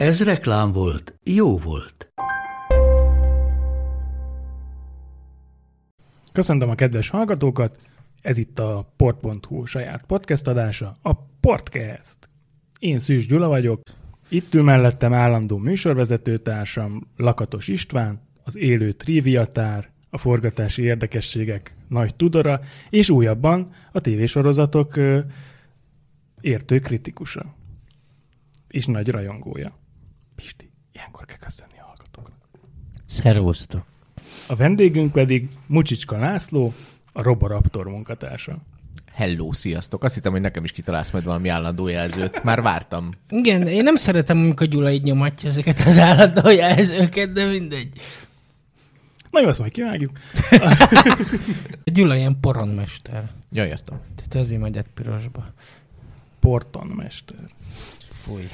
Ez reklám volt, jó volt. Köszöntöm a kedves hallgatókat, ez itt a port.hu saját podcast adása, a Portcast. Én Szűs Gyula vagyok, itt ül mellettem állandó műsorvezetőtársam Lakatos István, az élő triviatár, a forgatási érdekességek nagy tudora, és újabban a tévésorozatok értő kritikusa. És nagy rajongója. Pisti, ilyenkor kell köszönni a hallgatóknak. Szervusztok. A vendégünk pedig Mucsicska László, a Roboraptor munkatársa. Hello, sziasztok. Azt hittem, hogy nekem is kitalálsz majd valami állandó jelzőt. Már vártam. Igen, én nem szeretem, amikor Gyula így nyomatja ezeket az állandó jelzőket, de mindegy. Na jó, azt majd kivágjuk. Gyula ilyen poronmester. Ja, értem. Tehát ezért megy egy pirosba. Portonmester. Fúj.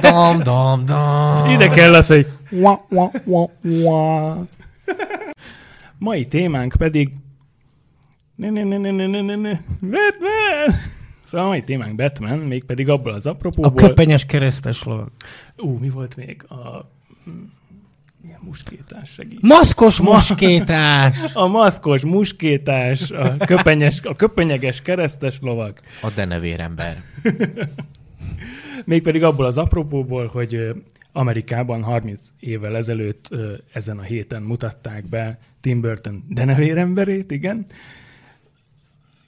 dam, dam, dam. Ide kell az, hogy wa, wa, wa, wa. Mai témánk pedig ne, ne, ne, ne, ne, ne, ne, ne. Batman! Szóval a mai témánk Batman, mégpedig abból az A apropóból. köpenyes keresztes lov. Ú, mi volt még? A... Milyen muskétás segít. Maszkos moskétás! A maszkos muskétás, a, köpenyes, a köpenyeges keresztes lovak. A denevérember. Mégpedig abból az apropóból, hogy Amerikában 30 évvel ezelőtt ezen a héten mutatták be Tim Burton denevéremberét, igen,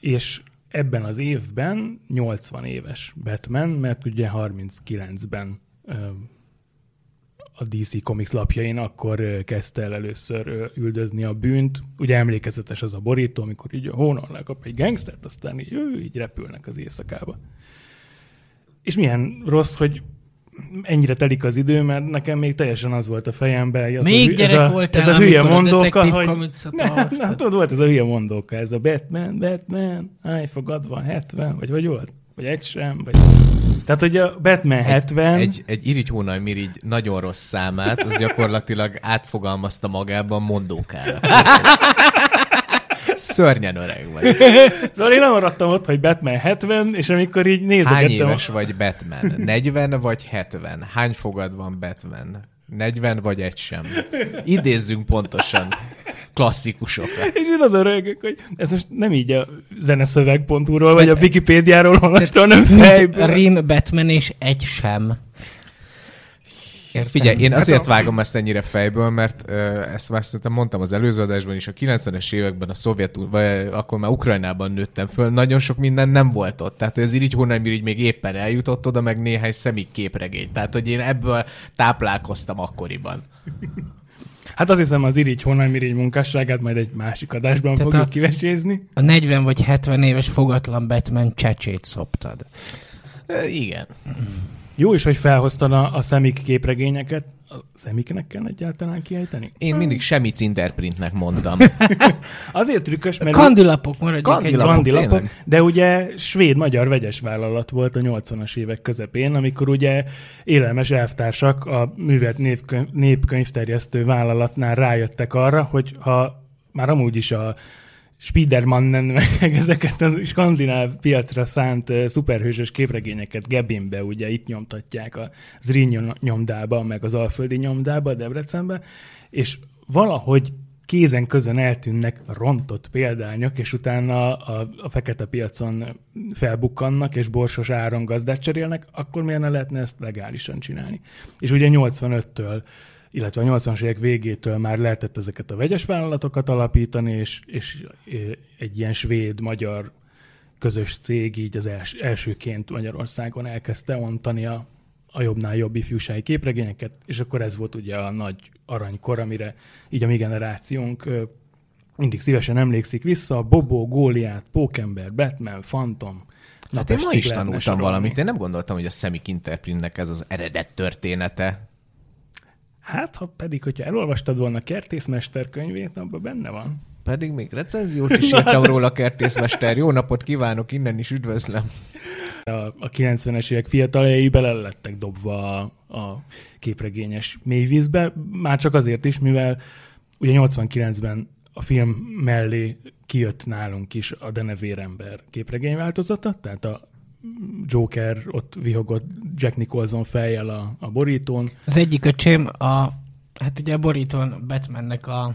és ebben az évben 80 éves Batman, mert ugye 39-ben ö, a DC Comics lapjain akkor kezdte el először üldözni a bűnt. Ugye emlékezetes az a borító, amikor így a hónon lekap egy gangstert, aztán így, így repülnek az éjszakába. És milyen rossz, hogy ennyire telik az idő, mert nekem még teljesen az volt a fejemben. hogy Az Még a, gyerek ez a, voltál, ez a hülye a mondóka, Detective hogy... Nem, nem, tudod, volt ez a hülye mondóka, ez a Batman, Batman, állj fogadva, 70, vagy hogy volt? Vagy egy sem, vagy... Tehát, hogy a Batman 70... Egy, egy irigy hónaj mirigy nagyon rossz számát, az gyakorlatilag átfogalmazta magában mondókára. Szörnyen öreg vagy. Szóval én nem maradtam ott, hogy Batman 70, és amikor így nézegettem... Hány éves vagy Batman? 40 vagy 70? Hány fogad van Batman? 40 vagy egy sem? Idézzünk pontosan klasszikusokat. És én az rögök, hogy ez most nem így a zeneszöveg.hu-ról, vagy a Wikipédiáról olvastam, Mint fejből. Rim, Batman és egy sem. Értem. Figyelj, én Hát azért a- vágom ezt ennyire fejből, mert ezt már szerintem mondtam az előző adásban is, a 90-es években a szovjet, vagy akkor már Ukrajnában nőttem föl, nagyon sok minden nem volt ott. Tehát az irigy hónapmirigy még éppen eljutott oda, meg néhány szemik képregény. Tehát, hogy én ebből táplálkoztam akkoriban. Hát azt hiszem az irigy honnan munkásságát majd egy másik adásban Tehát fogjuk a- kivesézni. A 40 vagy 70 éves fogatlan Batman csecsét szoptad. E, igen. Jó is, hogy felhoztad a, a szemik képregényeket. A szemiknek kell egyáltalán kiejteni? Én mindig semmi Interprintnek mondtam. Azért trükkös, mert... Kandilapok maradjunk egy Kandilapok. Kandilapok, tényleg? de ugye svéd-magyar vegyes vállalat volt a 80-as évek közepén, amikor ugye élelmes elvtársak a művelt népkönyv, népkönyvterjesztő vállalatnál rájöttek arra, hogy ha már amúgy is a Spidermannen, meg ezeket a skandináv piacra szánt szuperhősös képregényeket Gebinbe, ugye itt nyomtatják a Zrínyi nyomdába, meg az Alföldi nyomdába, Debrecenbe, és valahogy kézen közön eltűnnek rontott példányok, és utána a, a fekete piacon felbukkannak, és borsos áron gazdát cserélnek, akkor miért ne lehetne ezt legálisan csinálni? És ugye 85-től illetve a 80-as évek végétől már lehetett ezeket a vegyes vállalatokat alapítani, és, és egy ilyen svéd-magyar közös cég így az els, elsőként Magyarországon elkezdte ontani a, a jobbnál jobb ifjúsági képregényeket, és akkor ez volt ugye a nagy aranykor, amire így a mi generációnk mindig szívesen emlékszik vissza, Bobo, Góliát, Pókember, Batman, Phantom, Hát én ma is tanultam valamit. Én nem gondoltam, hogy a Semic Interprintnek ez az eredet története. Hát, ha pedig, hogyha elolvastad volna a kertészmester könyvét, abban benne van. Pedig még recenziót is írtam róla, kertészmester. Jó napot kívánok, innen is üdvözlöm. A, a 90-es évek fiataljai bele lettek dobva a, a képregényes mélyvízbe, már csak azért is, mivel ugye 89-ben a film mellé kijött nálunk is a Denevérember képregény változata, tehát a Joker ott vihogott Jack Nicholson fejjel a, a borítón. Az egyik öcsém, a, hát ugye a borítón Batmannek a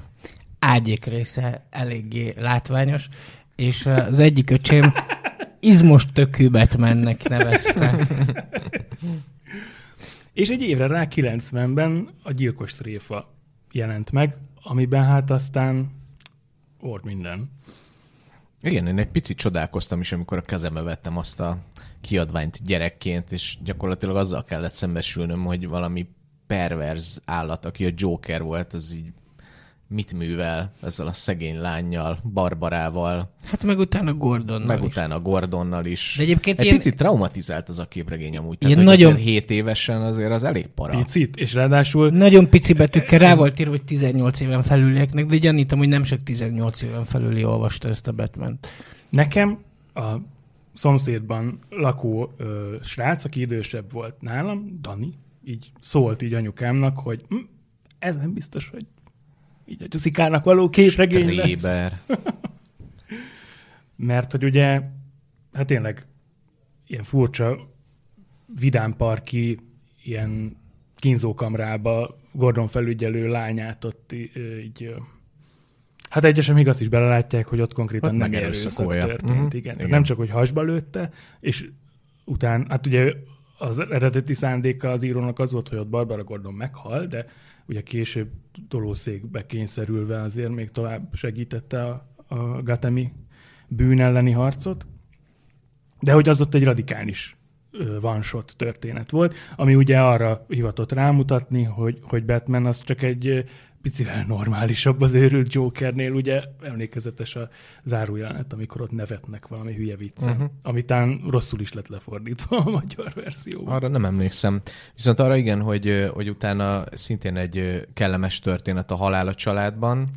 ágyék része eléggé látványos, és az egyik öcsém izmos tökű Batmannek nevezte. És egy évre rá 90-ben a Gyilkos tréfa jelent meg, amiben hát aztán volt minden. Igen, én egy picit csodálkoztam is, amikor a kezembe vettem azt a kiadványt gyerekként, és gyakorlatilag azzal kellett szembesülnöm, hogy valami perverz állat, aki a Joker volt, az így mit művel ezzel a szegény lányjal, Barbarával, Hát meg utána Gordonnal meg is. utána Gordonnal is. De egyébként egy ilyen- picit traumatizált az a képregény amúgy. Tehát, Ilyen hogy nagyon- nagyon... 7 évesen azért az elég para. Picit, és ráadásul Nagyon pici betűkkel rá volt írva, hogy 18 éven felülieknek, de gyanítom, hogy nem csak 18 éven felüli olvasta ezt a batman Nekem a szomszédban lakó ö, srác, aki idősebb volt nálam, Dani, így szólt így anyukámnak, hogy hm, ez nem biztos, hogy így a Gyuszikának való képregény lesz. Tréber. Mert hogy ugye, hát tényleg ilyen furcsa vidámparki, ilyen kínzókamrába Gordon felügyelő lányát ott így, hát egyesek még azt is belelátják, hogy ott konkrétan Ott nem erőszak történt. Mhm. Igen. Tehát Igen. nem csak, hogy hasba lőtte, és után, hát ugye az eredeti szándéka az írónak az volt, hogy ott Barbara Gordon meghal, de ugye később tolószékbe kényszerülve azért még tovább segítette a, a Gatemi bűn elleni harcot. De hogy az ott egy radikális ö, one-shot történet volt, ami ugye arra hivatott rámutatni, hogy, hogy Batman az csak egy picivel normálisabb az őrült Jokernél, ugye emlékezetes a zárójelenet, amikor ott nevetnek valami hülye viccen, uh-huh. amitán rosszul is lett lefordítva a magyar verzióban. Arra nem emlékszem. Viszont arra igen, hogy, hogy utána szintén egy kellemes történet a halál a családban,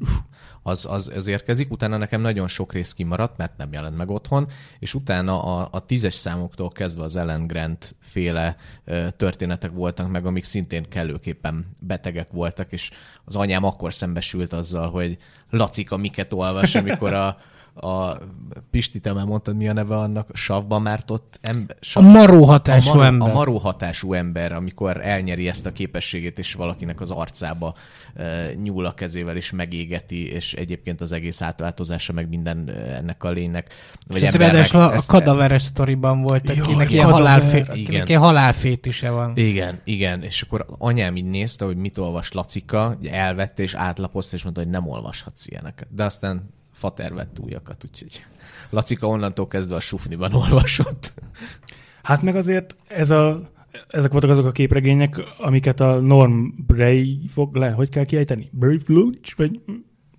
az, az, az érkezik. Utána nekem nagyon sok rész kimaradt, mert nem jelent meg otthon, és utána a, a tízes számoktól kezdve az Ellen Grant féle ö, történetek voltak meg, amik szintén kellőképpen betegek voltak, és az anyám akkor szembesült azzal, hogy Lacika miket olvas, amikor a, a Pisti, te már mondtad, mi a neve annak? Savban mártott ember? A maró hatású a maró, ember. A maró hatású ember, amikor elnyeri ezt a képességét, és valakinek az arcába uh, nyúl a kezével, és megégeti, és egyébként az egész átváltozása, meg minden ennek a lénynek. Vagy És embernek a, a ezt- kadaveres sztoriban volt, Jó, akinek ilyen, halálfé, akinek ilyen halálfétise van. Igen, igen, és akkor anyám így nézte, hogy mit olvas Lacika, elvette és átlapozta, és mondta, hogy nem olvashatsz ilyeneket. De aztán fater vett újakat, úgyhogy Lacika onnantól kezdve a sufniban olvasott. Hát meg azért ez a, ezek voltak azok a képregények, amiket a Norm Bray fog le, hogy kell kiejteni? Bray Flunch? Vagy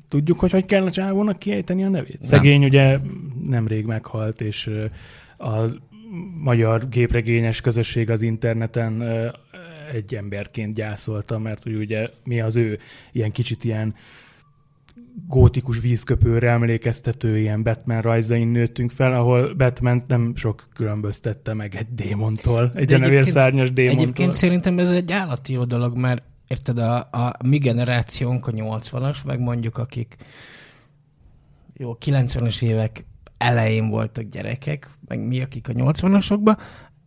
tudjuk, hogy hogy kell a csávónak kiejteni a nevét? Szegény ugye nemrég meghalt, és a magyar képregényes közösség az interneten egy emberként gyászolta, mert hogy ugye mi az ő ilyen kicsit ilyen gótikus vízköpőre emlékeztető ilyen Batman rajzain nőttünk fel, ahol Batman nem sok különböztette meg egy démontól, egy De denevérszárnyas démontól. Egyébként szerintem ez egy állati jó dolog, mert érted, a, a mi generációnk a 80-as, meg mondjuk akik jó, 90-es évek elején voltak gyerekek, meg mi, akik a 80-asokban,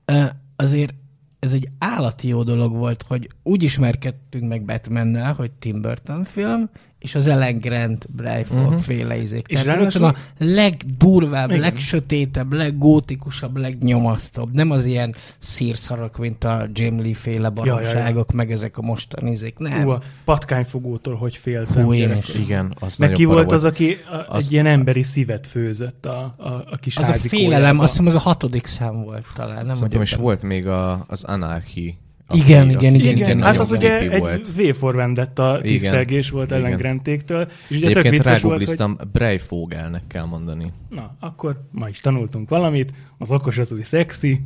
ö, azért ez egy állati jó dolog volt, hogy úgy ismerkedtünk meg Batmannel, hogy Tim Burton film, és az Ellen Grant Bryford uh-huh. féle izék. És Tehát ráadásul- a legdurvább, Igen. legsötétebb, leggótikusabb, legnyomasztóbb. Nem az ilyen szírszarok, mint a Jim Lee féle ja, ja. baromságok, meg ezek a mostani izék. Nem. Hú, a patkányfogótól hogy féltem. Hú, én is. Igen, az Meg ki volt az, aki a, Az- egy ilyen emberi szívet főzött a, a, a kis az a félelem, kójába. azt hiszem az a hatodik szám volt talán. Nem Szerintem is volt még a, az Anarchy. Igen, igen, igen, igen. Hát az ugye egy V for Vendetta tisztelgés volt Ellen Igen. Grantéktől, és ugye tök vicces volt, hogy Bray Fogelnek kell mondani. na, akkor ma is tanultunk valamit, az okos az új szexi.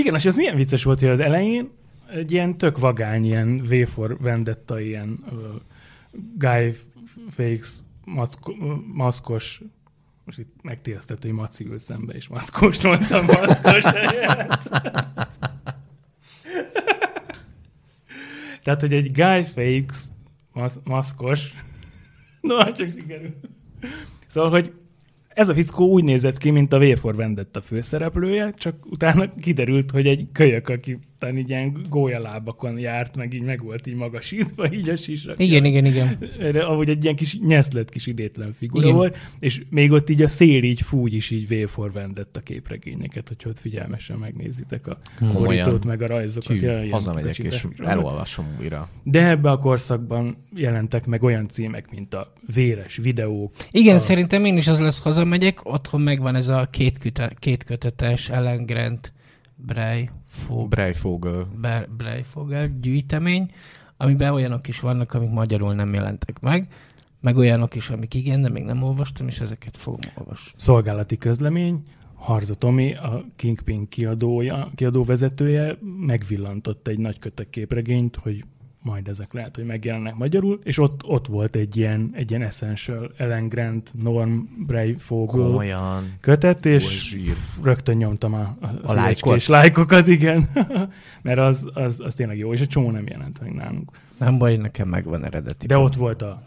Igen, és az milyen vicces volt, hogy az elején egy ilyen tök vagány, ilyen V4 Vendetta, ilyen uh, Guy macko, maszkos, most itt megtérztet, hogy Maci ül szembe, és maszkos mondtam, maszkos Tehát, hogy egy Guy Fawkes maz- maszkos, no, hát csak sikerül. Szóval, hogy ez a fickó úgy nézett ki, mint a V for Vendetta főszereplője, csak utána kiderült, hogy egy kölyök, aki így ilyen gólyalábakon járt, meg így meg volt így magasítva, így a sisak. Igen, igen, igen. De ahogy egy ilyen kis nyeszlet kis idétlen figura Igen. volt, és még ott így a szél így fúgy is így V for Vendetta képregényeket, hogyha ott figyelmesen megnézitek a borítót, meg a rajzokat. Hű, Ja, hazamegyek és de- elolvasom újra. De ebbe a korszakban jelentek meg olyan címek, mint a véres videók. Igen, a... szerintem én is az lesz, hazamegyek, otthon megvan ez a két, küte, két kötetes Ellen Grant Bray Fog, Breifogel. Breifogel gyűjtemény, amiben olyanok is vannak, amik magyarul nem jelentek meg, meg olyanok is, amik igen, de még nem olvastam, és ezeket fogom olvasni. szolgálati közlemény, Harza Tomi, a Kingpin kiadója, kiadóvezetője megvillantott egy nagy kötek képregényt, hogy majd ezek lehet, hogy megjelennek magyarul, és ott, ott volt egy ilyen, egy ilyen Essential Ellen Grant, Norm Brayfogle Komolyan. kötet, és zsír. rögtön nyomtam a, a, a, lájkot? és lájkokat, igen, mert az, az, az tényleg jó, és a csomó nem jelent meg nálunk. Nem baj, nekem megvan eredeti. De ott volt a,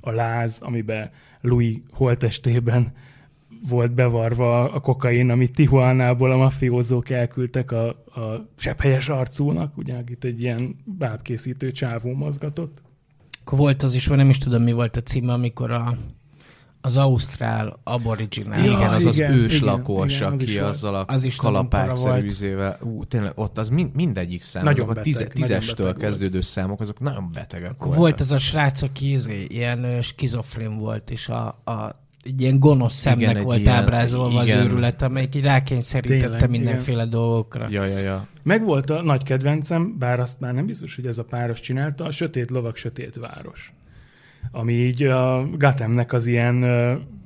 a láz, amiben Louis holtestében volt bevarva a kokain, amit Tijuánából a mafiózók elküldtek a, a sepphelyes arcúnak, ugye, akit egy ilyen bábkészítő csávó mozgatott. Akkor volt az is, vagy nem is tudom, mi volt a címe, amikor a, az Ausztrál Aboriginál. Igen, az az igen, őslakos, igen, az aki is volt. azzal a Az kalapácszerű volt. izével, ú, tényleg ott az mind, mindegyik szám, Nagyon azok a tize, beteg, tízestől beteg kezdődő számok, azok nagyon betegek Akkor voltak. volt az a srác, aki izé, ilyen skizofrén volt, és a, a egy ilyen gonosz szemnek Igen, volt ilyen- ábrázolva az igen. őrület, amelyik így rákényszerítette Tényleg, mindenféle dolgokra. Ja, ja, ja. Meg volt a nagy kedvencem, bár azt már nem biztos, hogy ez a páros csinálta, a Sötét Lovak, Sötét Város. Ami így a Gathamnek az ilyen,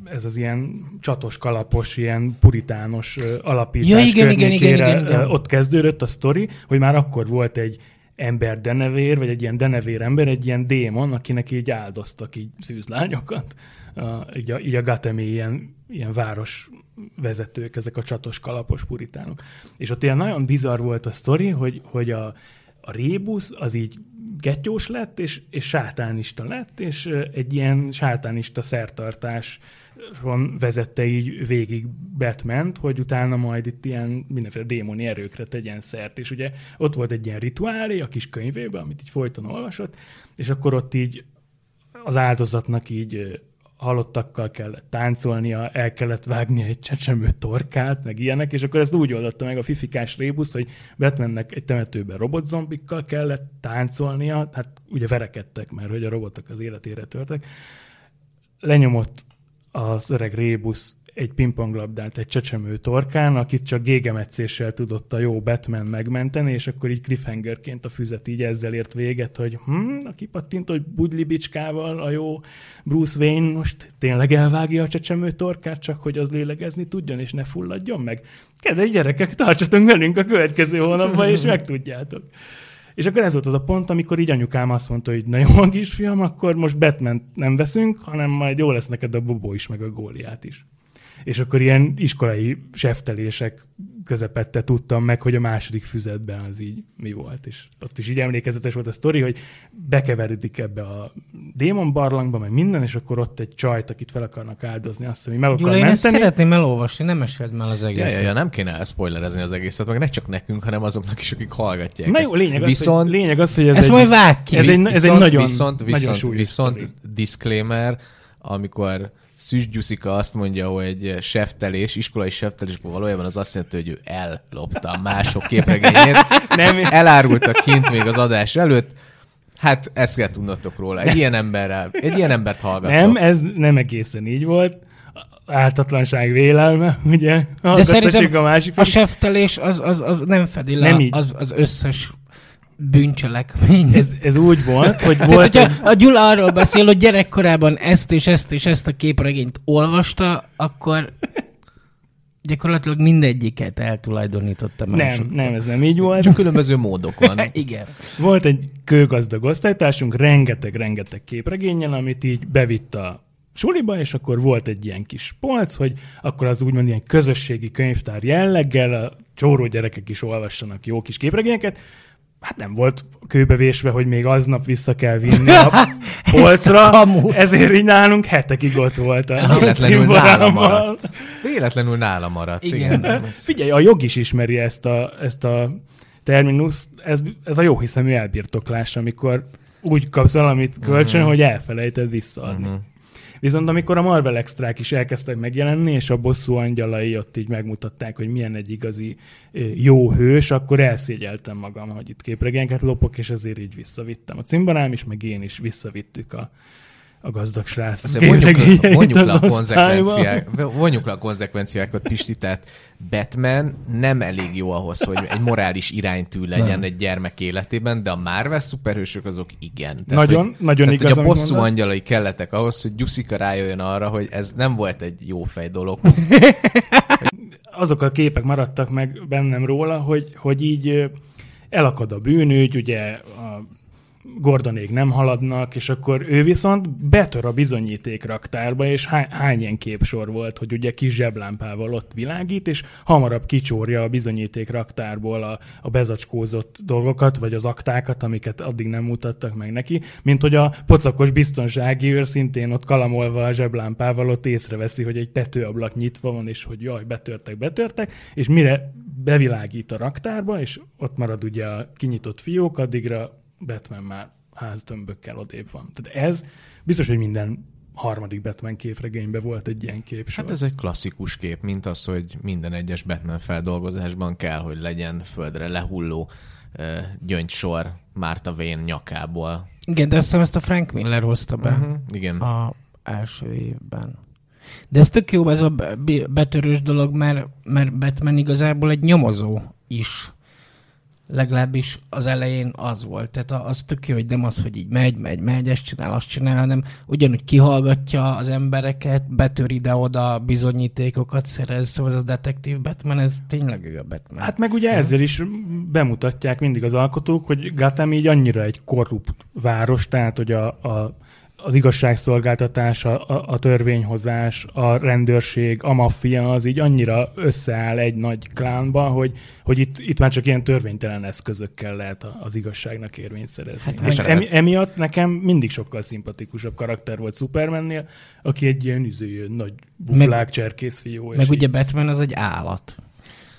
ez az ilyen csatos, kalapos, ilyen puritános alapítás Ja, igen, igen, igen, igen, igen. ott kezdődött a sztori, hogy már akkor volt egy ember denevér, vagy egy ilyen denevér ember, egy ilyen démon, akinek így áldoztak így szűzlányokat. A, így, a, így a Gathami ilyen, ilyen város vezetők, ezek a csatos, kalapos puritánok. És ott ilyen nagyon bizarr volt a sztori, hogy, hogy a, a rébusz az így gettyós lett, és, és sátánista lett, és egy ilyen sátánista szertartáson vezette így végig batman hogy utána majd itt ilyen mindenféle démoni erőkre tegyen szert. És ugye ott volt egy ilyen rituálé a kis könyvében, amit így folyton olvasott, és akkor ott így az áldozatnak így halottakkal kellett táncolnia, el kellett vágnia egy csecsemő torkát, meg ilyenek, és akkor ezt úgy oldotta meg a fifikás rébusz, hogy Batmannek egy temetőben robotzombikkal kellett táncolnia, hát ugye verekedtek, mert hogy a robotok az életére törtek. Lenyomott az öreg rébusz egy pingponglabdát egy csecsemő torkán, akit csak gégemetszéssel tudott a jó Batman megmenteni, és akkor így cliffhangerként a füzet így ezzel ért véget, hogy hm, a kipattint, hogy Budli bicskával a jó Bruce Wayne most tényleg elvágja a csecsemő torkát, csak hogy az lélegezni tudjon, és ne fulladjon meg. Kedves gyerekek, tartsatok velünk a következő hónapban, és megtudjátok. És akkor ez volt az a pont, amikor így anyukám azt mondta, hogy na jó, kisfiam, akkor most batman nem veszünk, hanem majd jó lesz neked a Bobó is, meg a Góliát is. És akkor ilyen iskolai seftelések közepette tudtam meg, hogy a második füzetben az így mi volt. És ott is így emlékezetes volt a sztori, hogy bekeveredik ebbe a démon barlangba, meg minden, és akkor ott egy csajt, akit fel akarnak áldozni, azt hiszem, hogy meg akar Gyula, én ezt menteni. szeretném elolvasni, nem meséled már az Ja, egészet. ja, ja, nem kéne elszpoilerezni az egészet, meg ne csak nekünk, hanem azoknak is, akik hallgatják. Na jó, lényeg az, viszont, hogy, lényeg az, hogy ez Ezt egy, majd vág ki. ez egy, ez egy viszont, nagyon, viszont, nagyon viszont, viszont disclaimer, amikor Szűs Gyuszika azt mondja, hogy seftelés, iskolai seftelés, valójában az azt jelenti, hogy ő ellopta a mások képregényét. Nem, Ezt elárultak kint még az adás előtt. Hát ezt kell tudnotok róla. Egy ilyen emberrel, egy ilyen embert hallgatok. Nem, ez nem egészen így volt. Ártatlanság vélelme, ugye? De szerintem a másik. a seftelés az, az, az nem fedi le Nem így. az, az összes bűncselekmény. Ez, ez úgy volt, hogy Tehát, volt hogyha egy, a Gyula arról beszél, hogy gyerekkorában ezt és ezt és ezt a képregényt olvasta, akkor gyakorlatilag mindegyiket eltulajdonította Nem, másoknak. nem, ez nem így volt. Csak különböző módokon. Igen. Volt egy kőgazdag osztálytársunk, rengeteg-rengeteg képregényen, amit így bevitt a suliba, és akkor volt egy ilyen kis polc, hogy akkor az úgymond ilyen közösségi könyvtár jelleggel a csóró gyerekek is olvassanak jó kis képregényeket. Hát nem volt kőbevésve, hogy még aznap vissza kell vinni a polcra, ezért így nálunk hetekig ott volt a Véletlenül nála maradt. Véletlenül nála maradt. Igen. Figyelj, a jog is ismeri ezt a, ezt a terminus, ez, ez a jó hiszemű elbirtoklás, amikor úgy kapsz valamit kölcsön, Mhm. hogy elfelejted visszaadni. Mhm. Viszont amikor a Marvel extrák is elkezdtek megjelenni, és a bosszú angyalai ott így megmutatták, hogy milyen egy igazi jó hős, akkor elszégyeltem magam, hogy itt képregényeket lopok, és ezért így visszavittem. A cimborám is, meg én is visszavittük a, a gazdag srác. Azért vonjuk, le a konzekvenciák, le a konzekvenciákat, Pisti, tehát Batman nem elég jó ahhoz, hogy egy morális iránytű legyen Nem. egy gyermek életében, de a Marvel szuperhősök azok igen. Tehát, Nagyon- hogy, nagyon tehát, igaz, hogy a bosszú mondasz. angyalai kellettek ahhoz, hogy Gyuszika rájöjjön arra, hogy ez nem volt egy jó fej dolog. azok a képek maradtak meg bennem róla, hogy, hogy így elakad a bűnügy, ugye a Gordonék nem haladnak, és akkor ő viszont betör a bizonyíték raktárba, és hány, hány ilyen képsor volt, hogy ugye kis zseblámpával ott világít, és hamarabb kicsórja a bizonyíték raktárból a, a bezacskózott dolgokat, vagy az aktákat, amiket addig nem mutattak meg neki, mint hogy a pocakos biztonsági őr szintén ott kalamolva a zseblámpával ott észreveszi, hogy egy tetőablak nyitva van, és hogy jaj, betörtek, betörtek, és mire bevilágít a raktárba, és ott marad ugye a kinyitott fiók, addigra Batman már háztömbökkel odébb van. Tehát ez biztos, hogy minden harmadik Batman képregényben volt egy ilyen képsor. Hát ez egy klasszikus kép, mint az, hogy minden egyes Batman feldolgozásban kell, hogy legyen földre lehulló gyöngysor Márta Vén nyakából. Igen, de azt hiszem ezt a Frank Miller hozta be. Uh-huh. Igen. a első évben. De ez tök jó ez a be- betörős dolog, mert, mert Batman igazából egy nyomozó is. Legalábbis az elején az volt. Tehát az tök jó, hogy nem az, hogy így megy, megy, megy, ezt csinál, azt csinál, hanem ugyanúgy kihallgatja az embereket, betör ide-oda bizonyítékokat szerez, szóval ez a detektív Batman, ez tényleg ő a Batman. Hát meg ugye ezzel is bemutatják mindig az alkotók, hogy Gotham így annyira egy korrupt város, tehát hogy a, a, az igazságszolgáltatás, a, a, a törvényhozás, a rendőrség, a maffia az így annyira összeáll egy nagy klánba, hogy, hogy itt, itt már csak ilyen törvénytelen eszközökkel lehet az igazságnak érvényt szerezni. Hát meg- emi, emiatt nekem mindig sokkal szimpatikusabb karakter volt Supermannél, aki egy ilyen üző, nagy buflák, cserkész fiú. Meg így- ugye Batman az egy állat.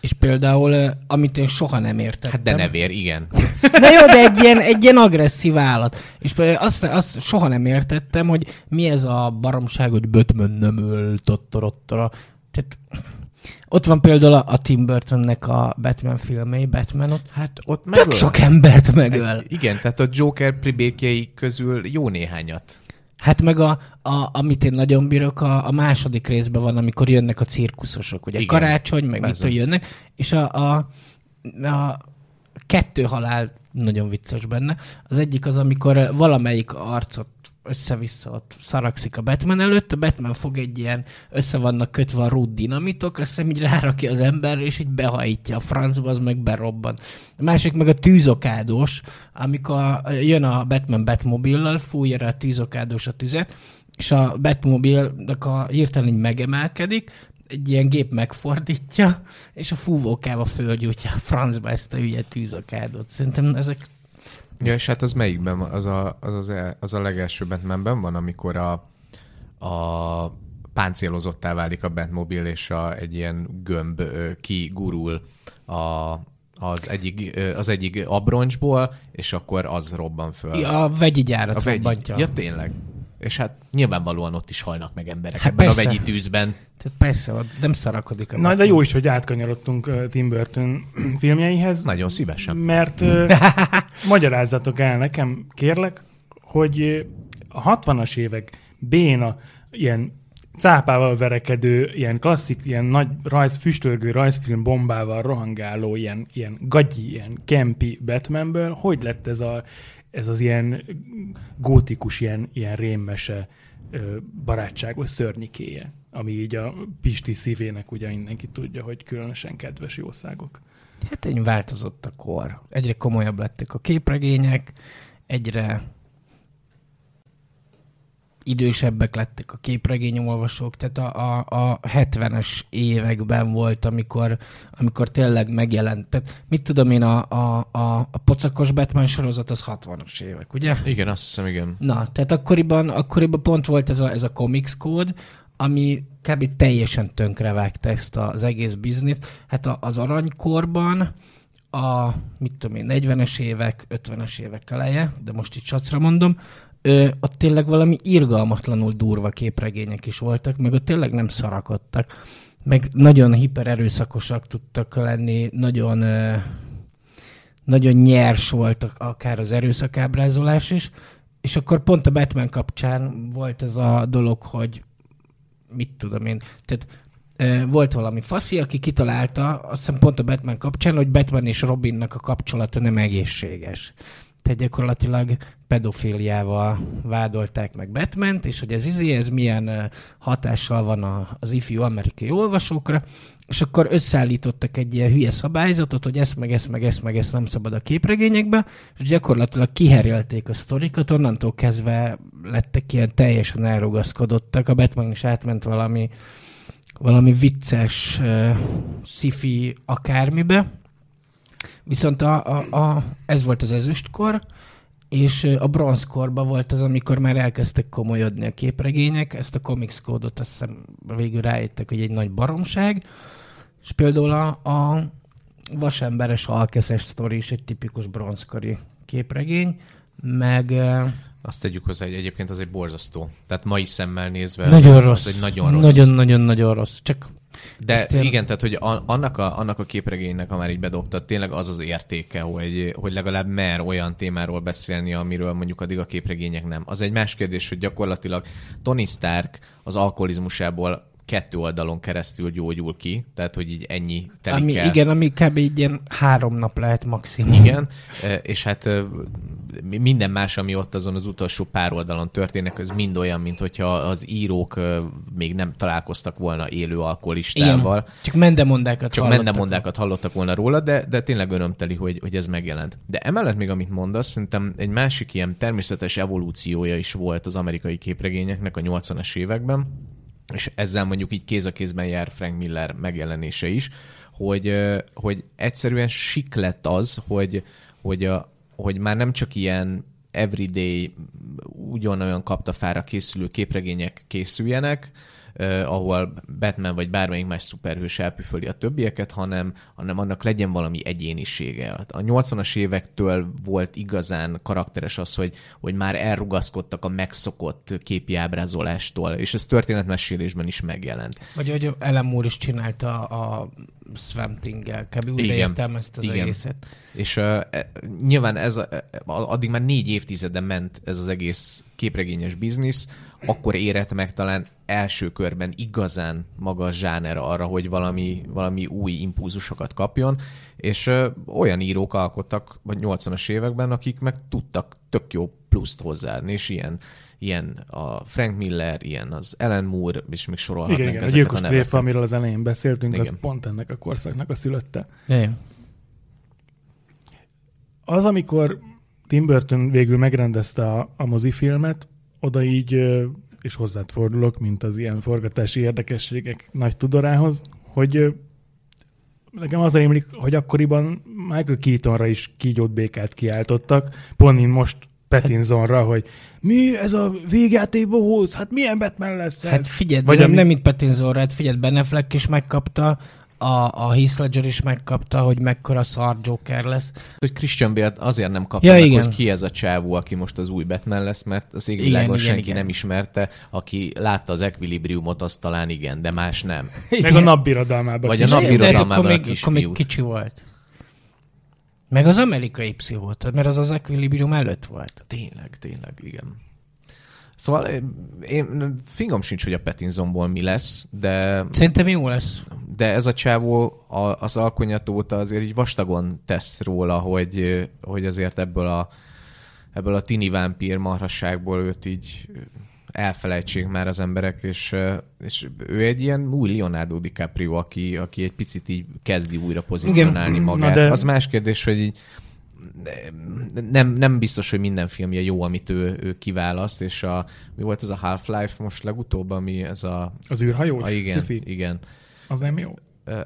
És például, amit én soha nem értettem. Hát de nevér, igen. Na jó, de egy ilyen, egy ilyen agresszív állat. És azt, azt soha nem értettem, hogy mi ez a baromság, hogy Batman nem öl, tottorottora. Tehát ott van például a, a Tim Burtonnek a Batman filmei, Batman ott Hát ott tök megöl. sok embert megöl. Hát, igen, tehát a Joker pribékjei közül jó néhányat. Hát meg a, a, amit én nagyon bírok, a, a második részben van, amikor jönnek a cirkuszosok, ugye Igen. karácsony, meg mit Persze. tudom, jönnek, és a, a, a kettő halál nagyon vicces benne. Az egyik az, amikor valamelyik arcot össze-vissza ott szarakszik a Batman előtt, a Batman fog egy ilyen, össze vannak kötve a rút dinamitok, azt hiszem így rárakja az emberre, és így behajítja a francba, az meg berobban. A másik meg a tűzokádós, amikor jön a Batman Batmobillal, fújja rá a tűzokádós a tüzet, és a Batmobilnak a hirtelen megemelkedik, egy ilyen gép megfordítja, és a fúvókába fölgyújtja a francba ezt a hülye tűzokádot. Szerintem ezek Ja, és hát az melyikben? Az a, az, az, el- az a legelső Batmanben van, amikor a, a páncélozottá válik a Batmobil, és a, egy ilyen gömb kigurul a, az, egyik, az egyik abroncsból, és akkor az robban föl. a vegyi gyárat a vegyi. robbantja. Ja, tényleg. És hát nyilvánvalóan ott is halnak meg emberek Hát ebben persze. a vegyi tűzben. Tehát persze, nem szarakodik a Na, de jó is, hogy átkanyarodtunk Tim Burton filmjeihez. Nagyon szívesen. Mert uh, magyarázzatok el nekem, kérlek, hogy a 60-as évek béna, ilyen cápával verekedő, ilyen klasszik, ilyen nagy rajz, füstölgő rajzfilm bombával rohangáló, ilyen, ilyen gagyi, ilyen kempi Batmanből, hogy lett ez a ez az ilyen gótikus, ilyen, ilyen rémmese barátságos szörnyikéje, ami így a Pisti szívének ugye mindenki tudja, hogy különösen kedves jószágok. Hát egy változott a kor. Egyre komolyabb lettek a képregények, egyre idősebbek lettek a képregényolvasók, tehát a, a, a 70-es években volt, amikor, amikor tényleg megjelent. Tehát mit tudom én, a, a, a, a pocakos Batman sorozat az 60-as évek, ugye? Igen, azt hiszem, igen. Na, tehát akkoriban, akkoriban pont volt ez a, ez a comics kód, ami kb. teljesen tönkrevágta ezt az egész bizniszt. Hát a, az aranykorban a, mit tudom én, 40-es évek, 50-es évek eleje, de most itt sacra mondom, ö, ott tényleg valami irgalmatlanul durva képregények is voltak, meg ott tényleg nem szarakodtak, meg nagyon hipererőszakosak tudtak lenni, nagyon, ö, nagyon nyers volt akár az erőszakábrázolás is, és akkor pont a Batman kapcsán volt ez a dolog, hogy mit tudom én, tehát volt valami faszi, aki kitalálta, azt hiszem pont a Batman kapcsán, hogy Batman és Robinnak a kapcsolata nem egészséges. Tehát gyakorlatilag pedofiliával vádolták meg batman és hogy ez izé, ez milyen hatással van az ifjú amerikai olvasókra, és akkor összeállítottak egy ilyen hülye szabályzatot, hogy ezt meg ezt meg ezt meg ezt nem szabad a képregényekbe, és gyakorlatilag kiherélték a sztorikat, onnantól kezdve lettek ilyen teljesen elrugaszkodottak, a Batman is átment valami valami vicces uh, sci-fi akármibe, viszont a, a, a, ez volt az ezüstkor, és a bronzkorban volt az, amikor már elkezdtek komolyodni a képregények, ezt a comics kódot azt hiszem végül rájöttek, hogy egy nagy baromság, és például a, a vasemberes alkeszes sztori is egy tipikus bronzkori képregény, meg... Azt tegyük hozzá, hogy egyébként az egy borzasztó. Tehát mai szemmel nézve nagyon rossz. az egy nagyon rossz. Nagyon-nagyon-nagyon rossz. Csak de Ezt igen, tehát hogy annak, a, annak a képregénynek, ha már így bedobtad, tényleg az az értéke, hogy, hogy legalább mer olyan témáról beszélni, amiről mondjuk addig a képregények nem. Az egy más kérdés, hogy gyakorlatilag Tony Stark az alkoholizmusából kettő oldalon keresztül gyógyul ki, tehát hogy így ennyi telik ami, el. Igen, ami kb. így ilyen három nap lehet maximum. Igen, és hát minden más, ami ott azon az utolsó pár oldalon történik, az mind olyan, mint hogyha az írók még nem találkoztak volna élő alkoholistával. Igen, csak mendemondákat Csak hallottak. mendemondákat hallottak volna róla, de, de tényleg örömteli, hogy, hogy ez megjelent. De emellett még, amit mondasz, szerintem egy másik ilyen természetes evolúciója is volt az amerikai képregényeknek a 80-as években, és ezzel mondjuk így kéz a kézben jár Frank Miller megjelenése is, hogy, hogy egyszerűen sik lett az, hogy, hogy, a, hogy már nem csak ilyen everyday, ugyanolyan kaptafára készülő képregények készüljenek, eh, ahol Batman vagy bármelyik más szuperhős elpüföli a többieket, hanem, hanem annak legyen valami egyénisége. A 80-as évektől volt igazán karakteres az, hogy, hogy már elrugaszkodtak a megszokott képi ábrázolástól, és ez történetmesélésben is megjelent. Vagy hogy Ellen Moore is csinálta a Swamp Thing-gel, kb. újra értelmezte az Igen. egészet. És uh, nyilván ez a, addig már négy évtizede ment ez az egész képregényes biznisz, akkor érett meg talán első körben igazán maga a zsáner arra, hogy valami, valami új impulzusokat kapjon, és ö, olyan írók alkottak vagy 80-as években, akik meg tudtak tök jó pluszt hozzáadni, és ilyen, ilyen a Frank Miller, ilyen az Ellen Moore, és még sorolhatnánk igen, igen, a gyilkos tréfa, amiről az elején beszéltünk, igen. az pont ennek a korszaknak a szülötte. Igen. Az, amikor Tim Burton végül megrendezte a, a mozifilmet, oda így, és hozzád fordulok, mint az ilyen forgatási érdekességek nagy tudorához, hogy nekem az rémlik, hogy akkoriban Michael Keatonra is kígyót békát kiáltottak, pont most Pattinsonra, hogy mi ez a végjátékba hoz? Hát milyen Batman lesz ez? Hát figyelj, Vagy nem, ami... nem mint Pattinsonra, hát figyelj, Ben Affleck is megkapta, a, a Heath Ledger is megkapta, hogy mekkora szar Joker lesz. Hogy Christian Bale azért nem kapta ja, meg, igen. hogy ki ez a csávó, aki most az új Batman lesz, mert az égvilágon senki igen. nem ismerte, aki látta az Equilibriumot, azt talán igen, de más nem. Meg a napbirodalmában. Vagy a napbirodalmában a. Akkor még kicsi volt. Meg az amerikai pszichót, mert az az Equilibrium előtt volt. Tényleg, tényleg, igen. Szóval én fingom sincs, hogy a Pattinsonból mi lesz, de... Szerintem jó lesz. De ez a csávó az alkonyat óta azért így vastagon tesz róla, hogy, hogy azért ebből a ebből a tini vámpír marhasságból őt így elfelejtsék már az emberek, és, és ő egy ilyen új Leonardo DiCaprio, aki, aki egy picit így kezdi újra pozícionálni Igen. magát. De- Az más kérdés, hogy így nem, nem biztos, hogy minden filmje jó, amit ő, ő kiválaszt, és a, mi volt ez a Half-Life most legutóbb, ami ez a... Az űrhajós? a igen, sci-fi? igen. Az nem jó?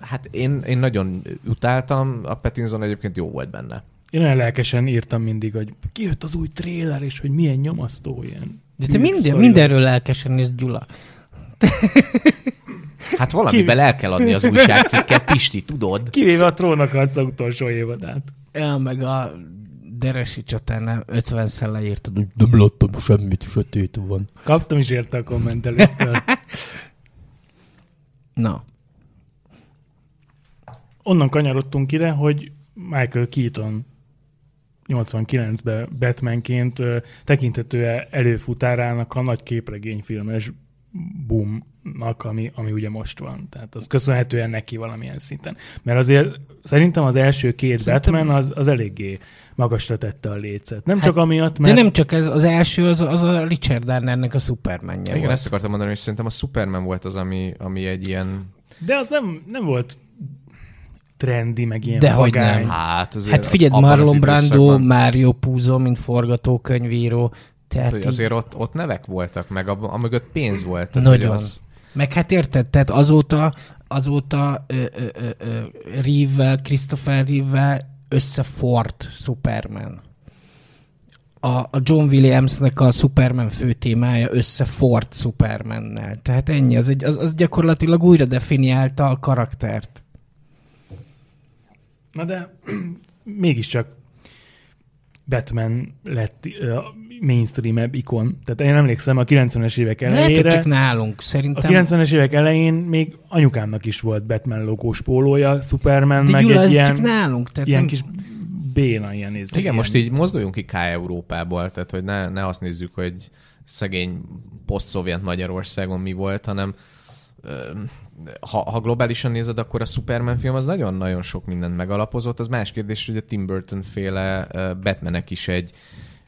Hát én, én nagyon utáltam, a Pattinson egyébként jó volt benne. Én olyan lelkesen írtam mindig, hogy kijött az új tréler, és hogy milyen nyomasztó ilyen. De te minden, mindenről lesz. lelkesen néz Gyula. Hát valamiben el kell adni az újságcikket, Pisti, tudod? Kivéve a trónokharca utolsó évadát. Ja, meg a Deresi csatánál 50-szer leírtad, hogy nem láttam semmit, sötét van. Kaptam is érte a kommentelőktől. Na, Onnan kanyarodtunk ide, hogy Michael Keaton 89-ben Batmanként tekintető előfutárának a nagy képregényfilmes boomnak, ami, ami ugye most van. Tehát az köszönhetően neki valamilyen szinten. Mert azért szerintem az első két Szerintem- Batman az, az eléggé magasra tette a lécet. Nem Hát, csak amiatt, de mert... nem csak ez, az első, az, az a Richard Donnernek a Supermanje Igen, volt. ezt akartam mondani, hogy szerintem a Superman volt az, ami, ami egy ilyen... De az nem, nem volt trendi, meg ilyen Dehogy vagány. nem. Hát, azért Hát abban az Marlon Brando, időszakban- Mario Puzo, mint forgatókönyvíró. Tehát hogy így- azért ott, ott nevek voltak, meg abban, amögött pénz volt. Tehát, Nagyon. hogy Az, Meg hát érted, tehát azóta, azóta ö, ö, ö, ö, Reeve-vel, Christopher Reeve-vel összefort Superman. A, a John Williamsnek a Superman fő témája összefort Supermannel. Tehát ennyi, az, egy, az, az gyakorlatilag újra definiálta a karaktert. Na de mégiscsak Batman lett uh, mainstream ikon. Tehát én emlékszem a 90-es évek Lehet, elejére. csak nálunk. A Szerintem... 90-es évek elején még anyukámnak is volt Batman logós pólója, Superman, De meg Gyula, egy ez ilyen, csak nálunk. Tehát ilyen nem... kis béna ilyen néz. igen, ilyen. most így mozduljunk ki K-Európából, tehát hogy ne, ne azt nézzük, hogy szegény poszt-szovjet Magyarországon mi volt, hanem ha, ha globálisan nézed, akkor a Superman film az nagyon-nagyon sok mindent megalapozott. Az más kérdés, hogy a Tim Burton féle Batmanek is egy,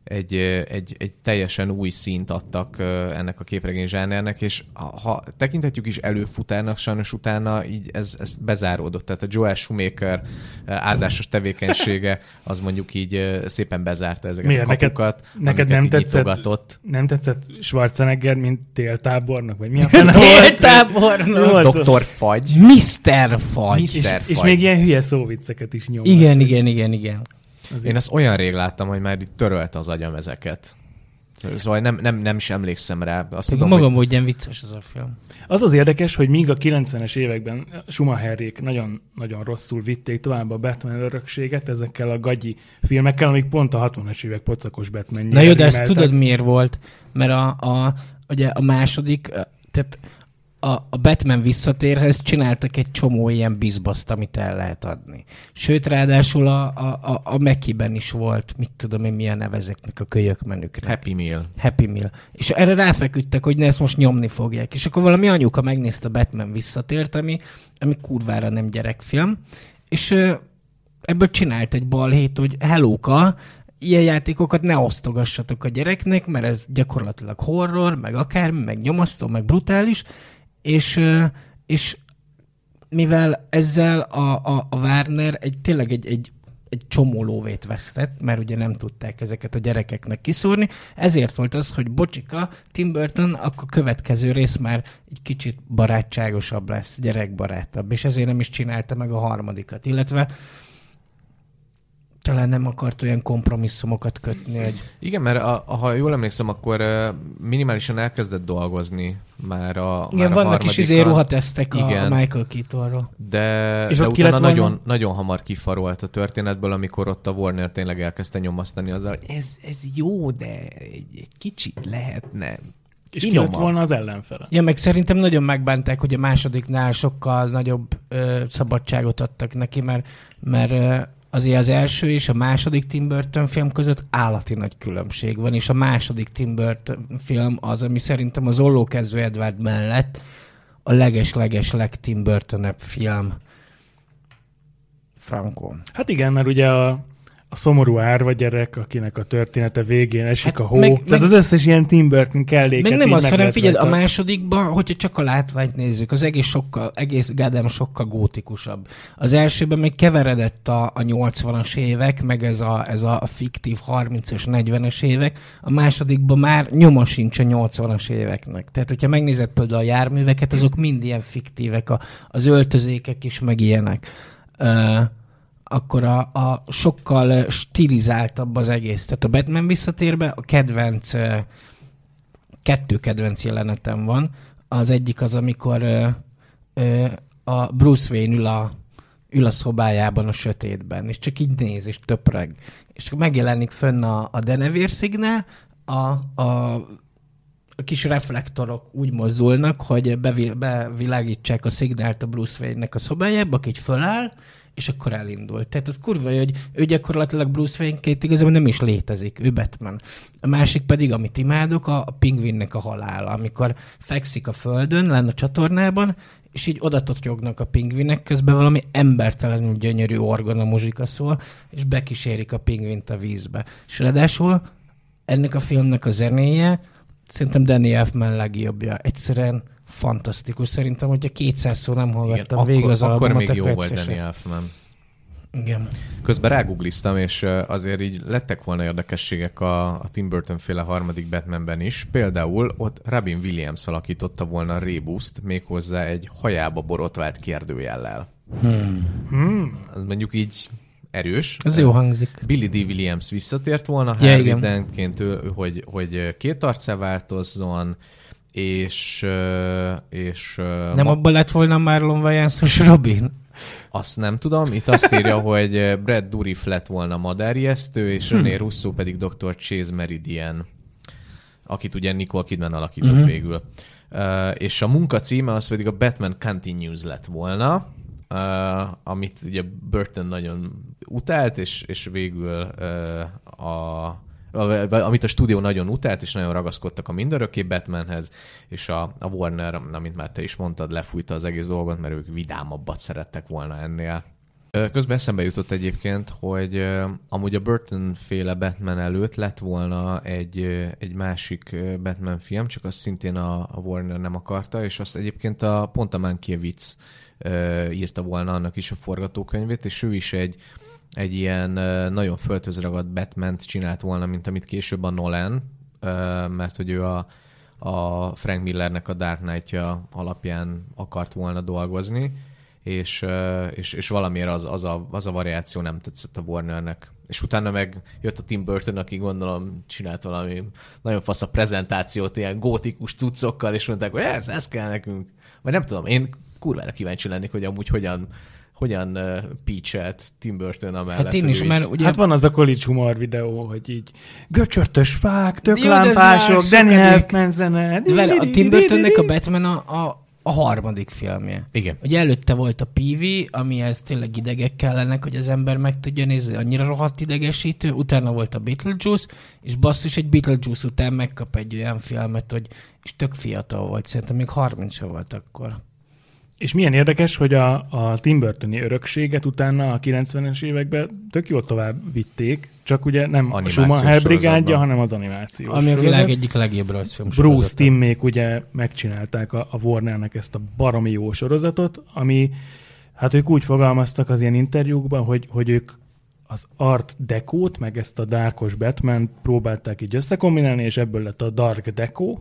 egy, egy, egy teljesen új színt adtak ennek a képregény zsánernek, és ha, tekintetjük is előfutárnak, sajnos utána így ez, ez bezáródott. Tehát a Joel Schumacher ö, áldásos tevékenysége az mondjuk így szépen bezárta ezeket Miért? a Neked- kapukat, neked amiket nem tetszett? nyitogatott. Nem tetszett Schwarzenegger, mint téltábornok? Vagy mi a? Téltábornok! Volt. Doktor Fagy. Mr. Fagy. És, Mr. és Fagy. még ilyen hülye szóvicceket is nyom. Igen, igen, igen, igen. Én ezt olyan rég láttam, hogy már itt törölte az agyam ezeket. Szóval nem, nem, nem is emlékszem rá. Azt tudom, magam, hogy hogy ilyen vicces az a film. Az az érdekes, hogy míg a 90-es években Schumacherék nagyon, nagyon rosszul vitték tovább a Batman örökséget ezekkel a gagyi filmekkel, amik pont a 60-as évek pocakos batman Na jó, de ezt tudod miért volt? Mert a, a, ugye a második, tehát a, a Batman visszatérhez csináltak egy csomó ilyen bizbaszt, amit el lehet adni. Sőt, ráadásul a, a, a, a Mekiben is volt, mit tudom én, milyen neve ezeknek a kölyök menüknek. Happy Meal. Happy Meal. És erre ráfeküdtek, hogy ne ezt most nyomni fogják. És akkor valami anyuka megnézte Batman visszatért, ami, ami kurvára nem gyerekfilm, és ebből csinált egy balhét, hogy hellóka, ilyen játékokat ne osztogassatok a gyereknek, mert ez gyakorlatilag horror, meg akármi, meg nyomasztó, meg brutális, és, és mivel ezzel a, a, a Warner egy, tényleg egy, egy, egy csomó lóvét vesztett, mert ugye nem tudták ezeket a gyerekeknek kiszúrni, ezért volt az, hogy bocsika, Tim Burton, akkor következő rész már egy kicsit barátságosabb lesz, gyerekbarátabb, és ezért nem is csinálta meg a harmadikat, illetve talán nem akart olyan kompromisszumokat kötni, hogy Igen, mert a, a, ha jól emlékszem, akkor minimálisan elkezdett dolgozni már a igen, már a vannak is izé ruhatesztek a, Igen. a Michael Keatonról. De, És de ki utána lett volna? nagyon, nagyon hamar kifarolt a történetből, amikor ott a Warner tényleg elkezdte nyomasztani azzal, hogy ez, ez jó, de egy, egy kicsit lehetne. És ki finomabb. lett volna az ellenfele. Ja, meg szerintem nagyon megbánták, hogy a másodiknál sokkal nagyobb ö, szabadságot adtak neki, mert, mert ö, azért az első és a második Tim Burton film között állati nagy különbség van, és a második Tim Burton film az, ami szerintem az Ollókezdő Edward mellett a leges-leges leg Tim burton film. Franco. Hát igen, mert ugye a, a szomorú árva gyerek, akinek a története végén esik Hát a hó. meg- Tehát meg- az összes ilyen Tim Burton kelléket Meg nem az, hanem figyeld, a másodikban, hogyha csak a látványt nézzük, az egész sokkal, egész Gádám sokkal gótikusabb. Az elsőben még keveredett a, a 80-as évek, meg ez a, ez a fiktív 30-as, 40-es évek, a másodikban már nyoma sincs a 80-as éveknek. Tehát, hogyha megnézed például a járműveket, azok mind ilyen fiktívek, a, az öltözékek is meg ilyenek. Uh, akkor a, a sokkal ö, stilizáltabb az egész. Tehát a Batman visszatérbe a kedvenc ö, kettő kedvenc jelenetem van. Az egyik az, amikor ö, a Bruce Wayne ül a, ül a szobájában a sötétben, és csak így néz, és töpreg. És megjelenik fönn a, a denevér szignál, a, a, a kis reflektorok úgy mozdulnak, hogy bevi, bevilágítsák a szignált a Bruce Wayne-nek a szobájába, aki így föláll, és akkor elindul. Tehát az kurva, hogy ő gyakorlatilag Bruce Wayne-ként igazából nem is létezik, ő Batman. A másik pedig, amit imádok, a, a pingvinnek a halála, amikor fekszik a földön, lenne a csatornában, és így odatotyognak a pingvinek, közben valami embertelenül gyönyörű orgona muzsika szól, és bekísérik a pingvint a vízbe. És ráadásul ennek a filmnek a zenéje szerintem Danny Elfman legjobbja. Egyszerűen fantasztikus. Szerintem, hogyha 200 szó nem Igen, hallgattam akkor, végig az akkor albumot, még jó akkor volt Danny. Elfman. Igen. Közben rágugliztam, és azért így lettek volna érdekességek a, a Tim Burton féle harmadik Batmanben is. Például ott Robin Williams alakította volna a Rebuszt, méghozzá egy hajába borotvált kérdőjellel. Hmm. Az mondjuk így erős. Ez jó hangzik. Billy D. Williams visszatért volna Ja, igen. Dentként, ő- hogy, hogy két arcá változzon, és, és Nem ma- abban lett volna Marlon Wayans Robin? azt nem tudom. Itt azt írja, hogy Brad Dourif lett volna madárjesztő, és Hm. René Russo pedig Dr. Chase Meridian, akit ugye Nicole Kidman alakított Mhm. végül. Uh, és a munka címe az pedig a Batman Continues lett volna, uh, amit ugye Burton nagyon utált, és, és végül uh, a- amit a stúdió nagyon utált, és nagyon ragaszkodtak a mindörökké Batmanhez, és a, a Warner, amit már te is mondtad, lefújta az egész dolgot, mert ők vidámabbat szerettek volna ennél. Közben eszembe jutott egyébként, hogy amúgy a Burton féle Batman előtt lett volna egy, egy másik Batman film, csak azt szintén a, a Warner nem akarta, és azt egyébként a pont a Mankiewicz írta volna annak is a forgatókönyvét, és ő is egy, egy ilyen nagyon földhöz batman csinált volna, mint amit később a Nolan, mert hogy ő a, a Frank Millernek a Dark Knight-ja alapján akart volna dolgozni, és, és, és valamiért az, az, a, az a variáció nem tetszett a Warnernek. És utána meg jött a Tim Burton, aki gondolom csinált valami nagyon fasz a prezentációt ilyen gótikus cuccokkal, és mondták, hogy ez, ez kell nekünk. Vagy nem tudom, én kurvára kíváncsi lennék, hogy amúgy hogyan hogyan uh, pitchelt Tim Burton amellett. Hát én is, így- mert ugye Hát van az a college humor videó, hogy így göcsörtös fák, tök ez lámpások, Danny. Elfman zene. Vele, a Tim Burtonnek a Batman a, a, a harmadik filmje. Igen. Ugye előtte volt a PV, amihez tényleg idegek kellenek, hogy az ember meg tudja nézni, annyira rohadt idegesítő, utána volt a Beetlejuice, és basszus egy Beetlejuice után megkap egy olyan filmet, hogy és tök fiatal volt, szerintem még 30 volt akkor. És milyen érdekes, hogy a, a Tim Burtoni örökséget utána a 90-es években tök jól tovább vitték, csak ugye nem a Schumacher brigádja, hanem az animációs Ami a világ egyik legjobb rajzfilm Bruce sorozata. Timmék ugye megcsinálták a, a Warnernek ezt a baromi jó sorozatot, ami, hát ők úgy fogalmaztak az ilyen interjúkban, hogy, hogy ők az art dekót, meg ezt a dárkos Batman próbálták így összekombinálni, és ebből lett a dark deco,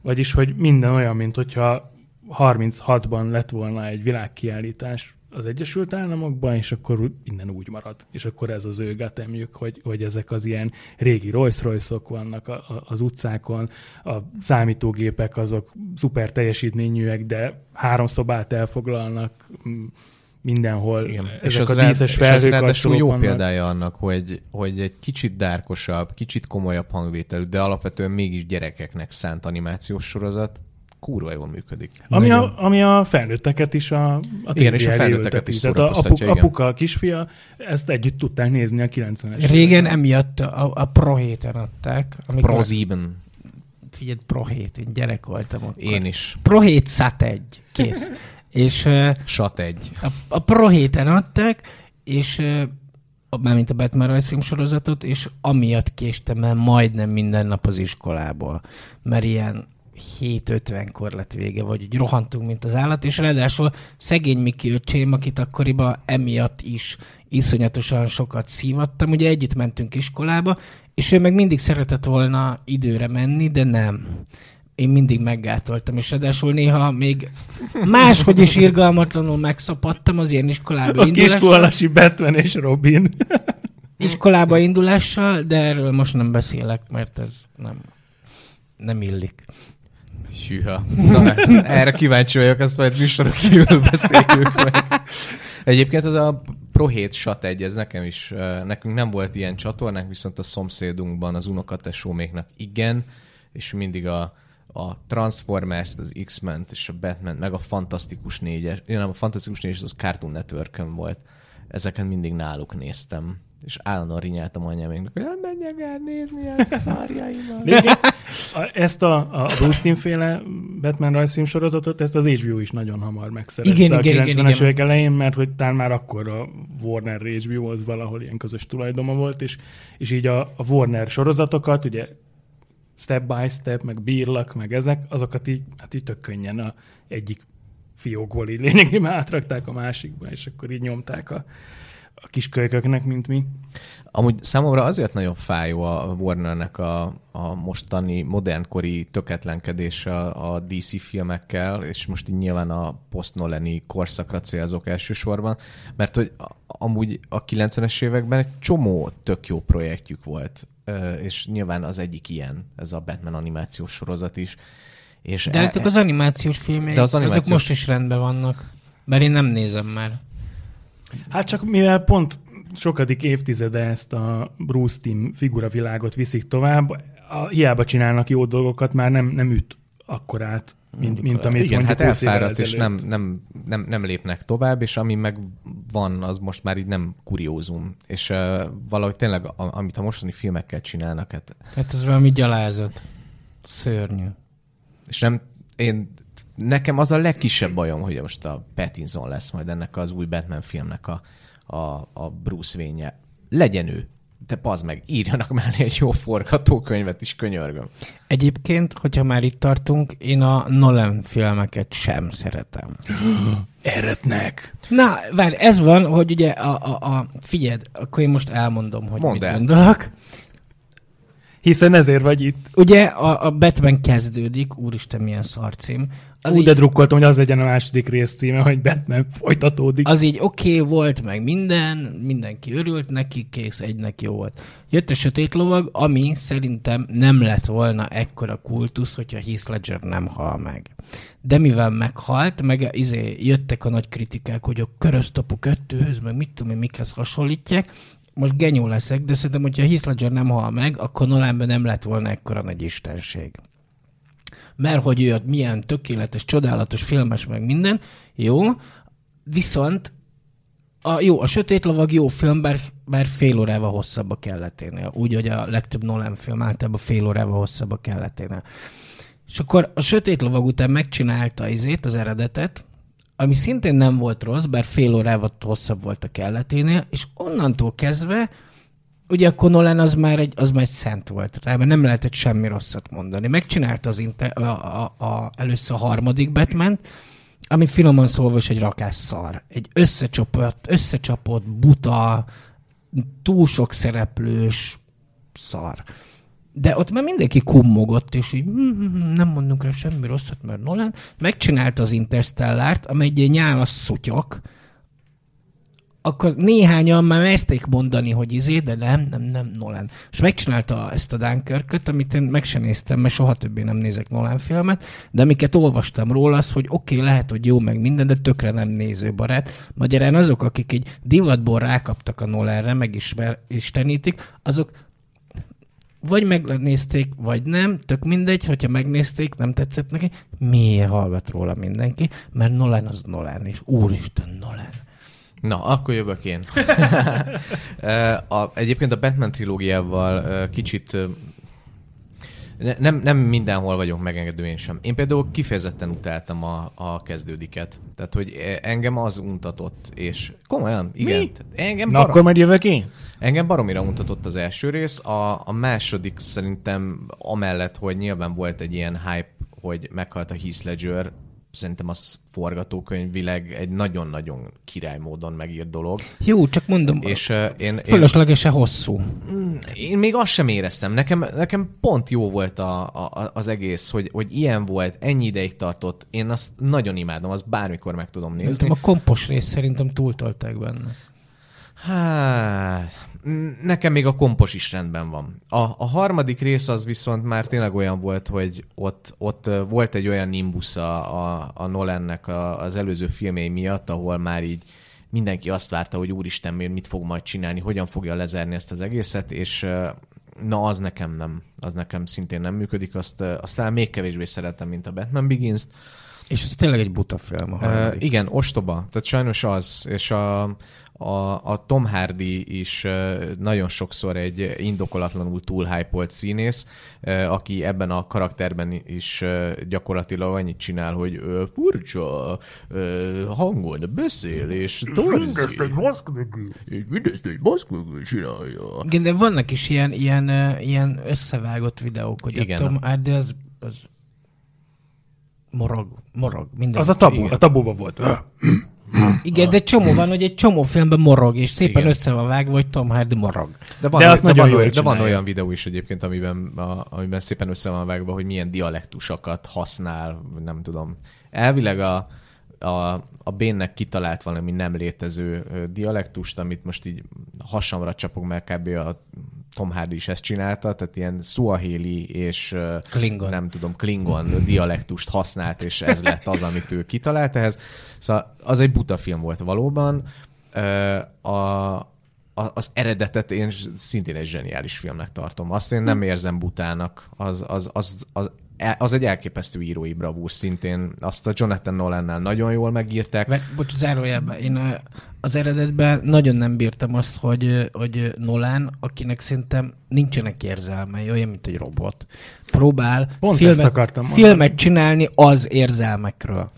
vagyis, hogy minden olyan, mint hogyha 36-ban lett volna egy világkiállítás az Egyesült Államokban, és akkor innen úgy marad. És akkor ez az ő gatemjük, hogy, hogy ezek az ilyen régi rolls royce vannak a, a, az utcákon, a számítógépek azok szuper teljesítményűek, de három szobát elfoglalnak mindenhol. Igen. Ezek És az, a díszes és az ráadásul felhőkapcsolók jó vannak. példája annak, hogy, hogy egy kicsit dárkosabb, kicsit komolyabb hangvételű, de alapvetően mégis gyerekeknek szánt animációs sorozat kurva jól működik. Ami Nagyon. a, ami a felnőtteket is a, a Igen, és a felnőtteket is Tehát a szórakoztatja, apu, igen. apuka, a kisfia, ezt együtt tudták nézni a 90-es Régen emiatt a, a Pro héten adták. Amikor, Prozíben. Figyelj, Pro hét, én gyerek voltam akkor. Én is. Pro 7 SAT 1. Kész. és ö, Sat egy. a, a Pro héten adták, és ö, mármint a Batman rajzfilm sorozatot, és amiatt késtem el majdnem minden nap az iskolából. Mert ilyen 7.50-kor lett vége, vagy így rohantunk, mint az állat, és ráadásul szegény Miki öcsém, akit akkoriban emiatt is iszonyatosan sokat szívattam, ugye együtt mentünk iskolába, és ő meg mindig szeretett volna időre menni, de nem. Én mindig meggátoltam, és ráadásul néha még máshogy is irgalmatlanul megszapadtam az ilyen iskolába A kiskolasi Batman és Robin. iskolába indulással, de erről most nem beszélek, mert ez nem, nem illik. Hűha. Na, erre kíváncsi vagyok, ezt majd műsorok kívül beszéljük meg. Egyébként az a Pro 7 Sat 1, ez nekem is, nekünk nem volt ilyen csatornánk, viszont a szomszédunkban az unokatesóméknak igen, és mindig a, a Transformers, az X-Men és a Batman, meg a Fantasztikus négyes, én nem, a Fantasztikus négyes az Cartoon network volt. Ezeket mindig náluk néztem. És állandóan rinyáltam anyáméknak, hogy hát menjek el nézni a szarjaimat. Ezt a, a Bruce féle Batman rajzfilm sorozatot, ezt az HBO is nagyon hamar megszerezte Igen, a igen, 90-es igen, igen. évek elején, mert hogy talán már akkor a Warner HBO az valahol ilyen közös tulajdoma volt, és, és így a, a Warner sorozatokat, ugye Step by Step, meg Bírlak, meg ezek, azokat így, hát így tök könnyen a egyik fiókból így lényegében átrakták a másikba, és akkor így nyomták a, a kis kölyköknek, mint mi. Amúgy számomra azért nagyon fájó a Warnernek a, a mostani modernkori töketlenkedése a DC filmekkel, és most így nyilván a post korszakra célzok elsősorban, mert hogy amúgy a 90-es években egy csomó tök jó projektjük volt, és nyilván az egyik ilyen, ez a Batman animációs sorozat is. És De ezek az animációs filmek, az azok most is rendben vannak. Mert én nem nézem már. Hát csak mivel pont sokadik évtizede ezt a Bruce Timm figuravilágot viszik tovább, a, hiába csinálnak jó dolgokat, már nem, nem üt akkorát, mint, mint amit Igen, mondjuk hát 20 évvel elfáradt, és nem, nem, nem, nem lépnek tovább, és ami meg van, az most már így nem kuriózum. És uh, valahogy tényleg, a, amit a mostani filmekkel csinálnak, hát, Hát ez valami gyalázat. Szörnyű. és nem, én, nekem az a legkisebb bajom, hogy most a Pattinson lesz majd ennek az új Batman filmnek a, a, a Bruce Wayne-je. Legyen ő. De pazd meg, írjanak mellé egy jó forgatókönyvet is, könyörgöm. Egyébként, hogyha már itt tartunk, én a Nolan filmeket sem szeretem. Eretnek. Na, várj, ez van, hogy ugye a, a, a figyeld, akkor én most elmondom, hogy Mondd mit el. gondolok. Hiszen ezért vagy itt. Ugye a, a Batman kezdődik, úristen milyen szarcím. Az Úgy így, de drukkoltam, hogy az legyen a második rész címe, hogy Batman folytatódik. az így oké okay volt, meg minden, mindenki örült neki, kész, egynek jó volt. Jött a sötét lovag, ami szerintem nem lett volna ekkora kultusz, hogyha Heath Ledger nem hal meg. De mivel meghalt, meg izé, jöttek a nagy kritikák, hogy a köröztapu kettőhöz, meg mit tudom én, mikhez hasonlítják, most genyó leszek, de szerintem, hogyha Heath Ledger nem hal meg, akkor Nolanben nem lett volna ekkora nagy istenség. Mert hogy ő milyen tökéletes, csodálatos, filmes, meg minden, jó, viszont a, jó, a Sötét Lovag jó film, bár, bár fél órával hosszabb a kelleténél. Úgy, hogy a legtöbb Nolan film általában fél órával hosszabb a kelleténél. És akkor a Sötét Lovag után megcsinálta izét, az eredetet, ami szintén nem volt rossz, bár fél órával hosszabb volt a kelleténél, és onnantól kezdve ugye akkor Nolan az már egy, az már egy szent volt rá, mert nem lehetett semmi rosszat mondani. Megcsinálta az inter, a, a, a, először a harmadik batman ami finoman szólva is egy rakás szar. Egy összecsapott, összecsapott, buta, túl sok szereplős szar. De ott már mindenki kummogott, és így "Mm, nem mondunk rá semmi rosszat, mert Nolan megcsinálta az Interstellárt, amely egy nyálas szutyok, akkor néhányan már merték mondani, hogy izé, de nem, nem, nem Nolan. És megcsinálta ezt a dunkirk amit én meg sem néztem, mert soha többé nem nézek Nolan filmet, de amiket olvastam róla, az, hogy oké, okay, lehet, hogy jó meg minden, de tökre nem nézőbarát. Magyarán azok, akik egy divatból rákaptak a Nolanre, megismer, istenítik, azok vagy megnézték, vagy nem, tök mindegy, hogyha megnézték, nem tetszett neki, miért hallgat róla mindenki, mert Nolan az Nolan, és úristen Nolan. Na, akkor jövök én. a, egyébként a Batman trilógiával kicsit Ne- Nem, nem mindenhol vagyok megengedő én sem. Én például kifejezetten utáltam a, a kezdődiket. Tehát, hogy engem az untatott, és komolyan, igen. Mi? Engem, Na barom, akkor majd jövök én? engem baromira untatott az első rész. A, a második szerintem amellett, hogy nyilván volt egy ilyen hype, hogy meghalt a Heath Ledger, szerintem az forgatókönyvileg egy nagyon-nagyon király módon megírt dolog. Jó, csak mondom, És uh, én, én, fölöslegesen hosszú. én még azt sem éreztem. Nekem, nekem pont jó volt a, a, az egész, hogy, hogy ilyen volt, ennyi ideig tartott. Én azt nagyon imádom, azt bármikor meg tudom nézni. Néztem, a kompos rész szerintem túltolták benne. Hát, nekem még a kompos is rendben van. A, a harmadik rész az viszont már tényleg olyan volt, hogy ott, ott volt egy olyan nimbus a, a, a Nolannek a, az előző filmjei miatt, ahol már így mindenki azt várta, hogy úristen, mit fog majd csinálni, hogyan fogja lezerni ezt az egészet, és na az nekem nem, az nekem szintén nem működik, azt, ö, azt talán még kevésbé szeretem, mint a Batman Begins-t. És ez tényleg egy buta film. A Uh, igen, ostoba. Tehát sajnos az, és a, a, a Tom Hardy is nagyon sokszor egy indokolatlanul túlhypolt színész, aki ebben a karakterben is gyakorlatilag annyit csinál, hogy furcsa hangon beszél, és torzik. És mindezt egy maszk mögül csinálja. Igen, de vannak is ilyen, ilyen, ilyen összevágott videók, hogy Igen. a Tom Hardy az, az morog, morog, minden. Az a tabu, Igen. a tabuba volt. Igen, de csomó van, hogy egy csomó filmben morog, és szépen Igen. össze van vágva, hogy Tom Hardy morog. De van, De azt de nagyon van, jól olyan, de van olyan videó is egyébként, amiben, a, amiben szépen össze van vágva, hogy milyen dialektusokat használ, nem tudom. Elvileg a, a, a Bénnek kitalált valami nem létező dialektust, amit most így hasamra csapok, mert kb. a Tom Hardy is ezt csinálta, tehát ilyen suaheli és Klingon. nem tudom, Klingon dialektust használt, és ez lett az, amit ő kitalált ehhez. Szóval az egy buta film volt valóban. A, az eredetet én szintén egy zseniális filmnek tartom. Azt én nem érzem butának. Az, az, az, az, az egy elképesztő írói bravúr szintén. Azt a Jonathan Nolannál nagyon jól megírták. Mert, bocs, zárójelben, én az eredetben nagyon nem bírtam azt, hogy, hogy Nolan, akinek szerintem nincsenek érzelmei, olyan, mint egy robot, próbál Pont filmet, ezt akartam mondani. filmet csinálni az érzelmekről.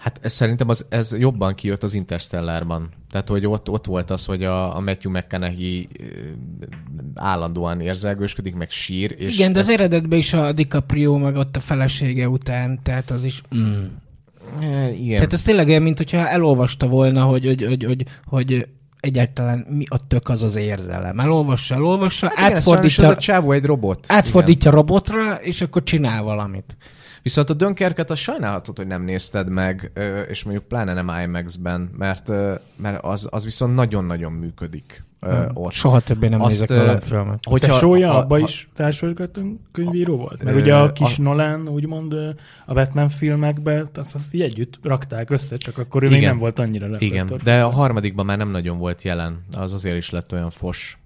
Hát ez szerintem az, ez jobban kijött az Interstellárban. Tehát, hogy ott, ott volt az, hogy a, a Matthew McConaughey ö, állandóan érzelgősködik, meg sír. És Igen, de az ez- eredetben is a DiCaprio meg ott a felesége után, tehát az is... Mm. E, Igen. Tehát ez tényleg olyan, mint hogyha elolvasta volna, hogy, hogy, hogy, hogy, hogy egyáltalán mi a tök az az érzelem. Elolvassa, elolvassa, Hát igen, átfordítja, ez a csávó egy robot. Igen. átfordítja robotra, és akkor csinál valamit. Viszont a Dönkerket az sajnálhatod, hogy nem nézted meg, és mondjuk pláne nem IMAX-ben, mert, mert az, az viszont nagyon-nagyon működik ott. Soha többé nem Azt, nézek Nolan filmet. Hogyha, Tesója abba ha- is társforgatókönyvíró volt? Mert Ö, ugye a kis a- Nolan, úgymond a Batman filmekben, azt, azt így együtt rakták össze, csak akkor ő még Igen. nem volt annyira Igen, reflektor. de a harmadikban már nem nagyon volt jelen, az azért is lett olyan fos.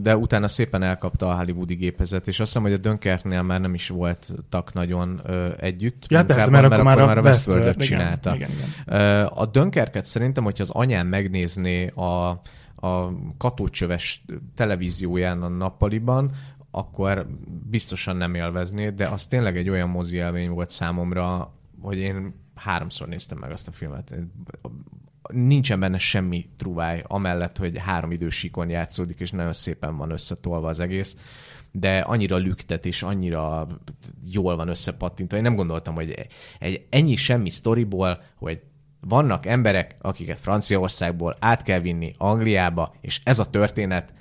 De utána szépen elkapta a hollywoodi gépezet, és azt hiszem, hogy a Dunkerknél már nem is voltak nagyon együtt. Ja, persze, munkában, mert akkor már a Westworld-öt Westworld, csinálta. igen, igen. A Dunkerket szerintem, hogyha az anyám megnézné a, a katócsöves televízióján a nappaliban, akkor biztosan nem élvezné, de az tényleg egy olyan mozi élmény volt számomra, hogy én háromszor néztem meg azt a filmet. Nincsen benne semmi truváj, amellett, hogy három idősíkon játszódik, és nagyon szépen van összetolva az egész, de annyira lüktet, és annyira jól van összepattintva. Én nem gondoltam, hogy egy ennyi semmi sztoriból, hogy vannak emberek, akiket Franciaországból át kell vinni Angliába, és ez a történet,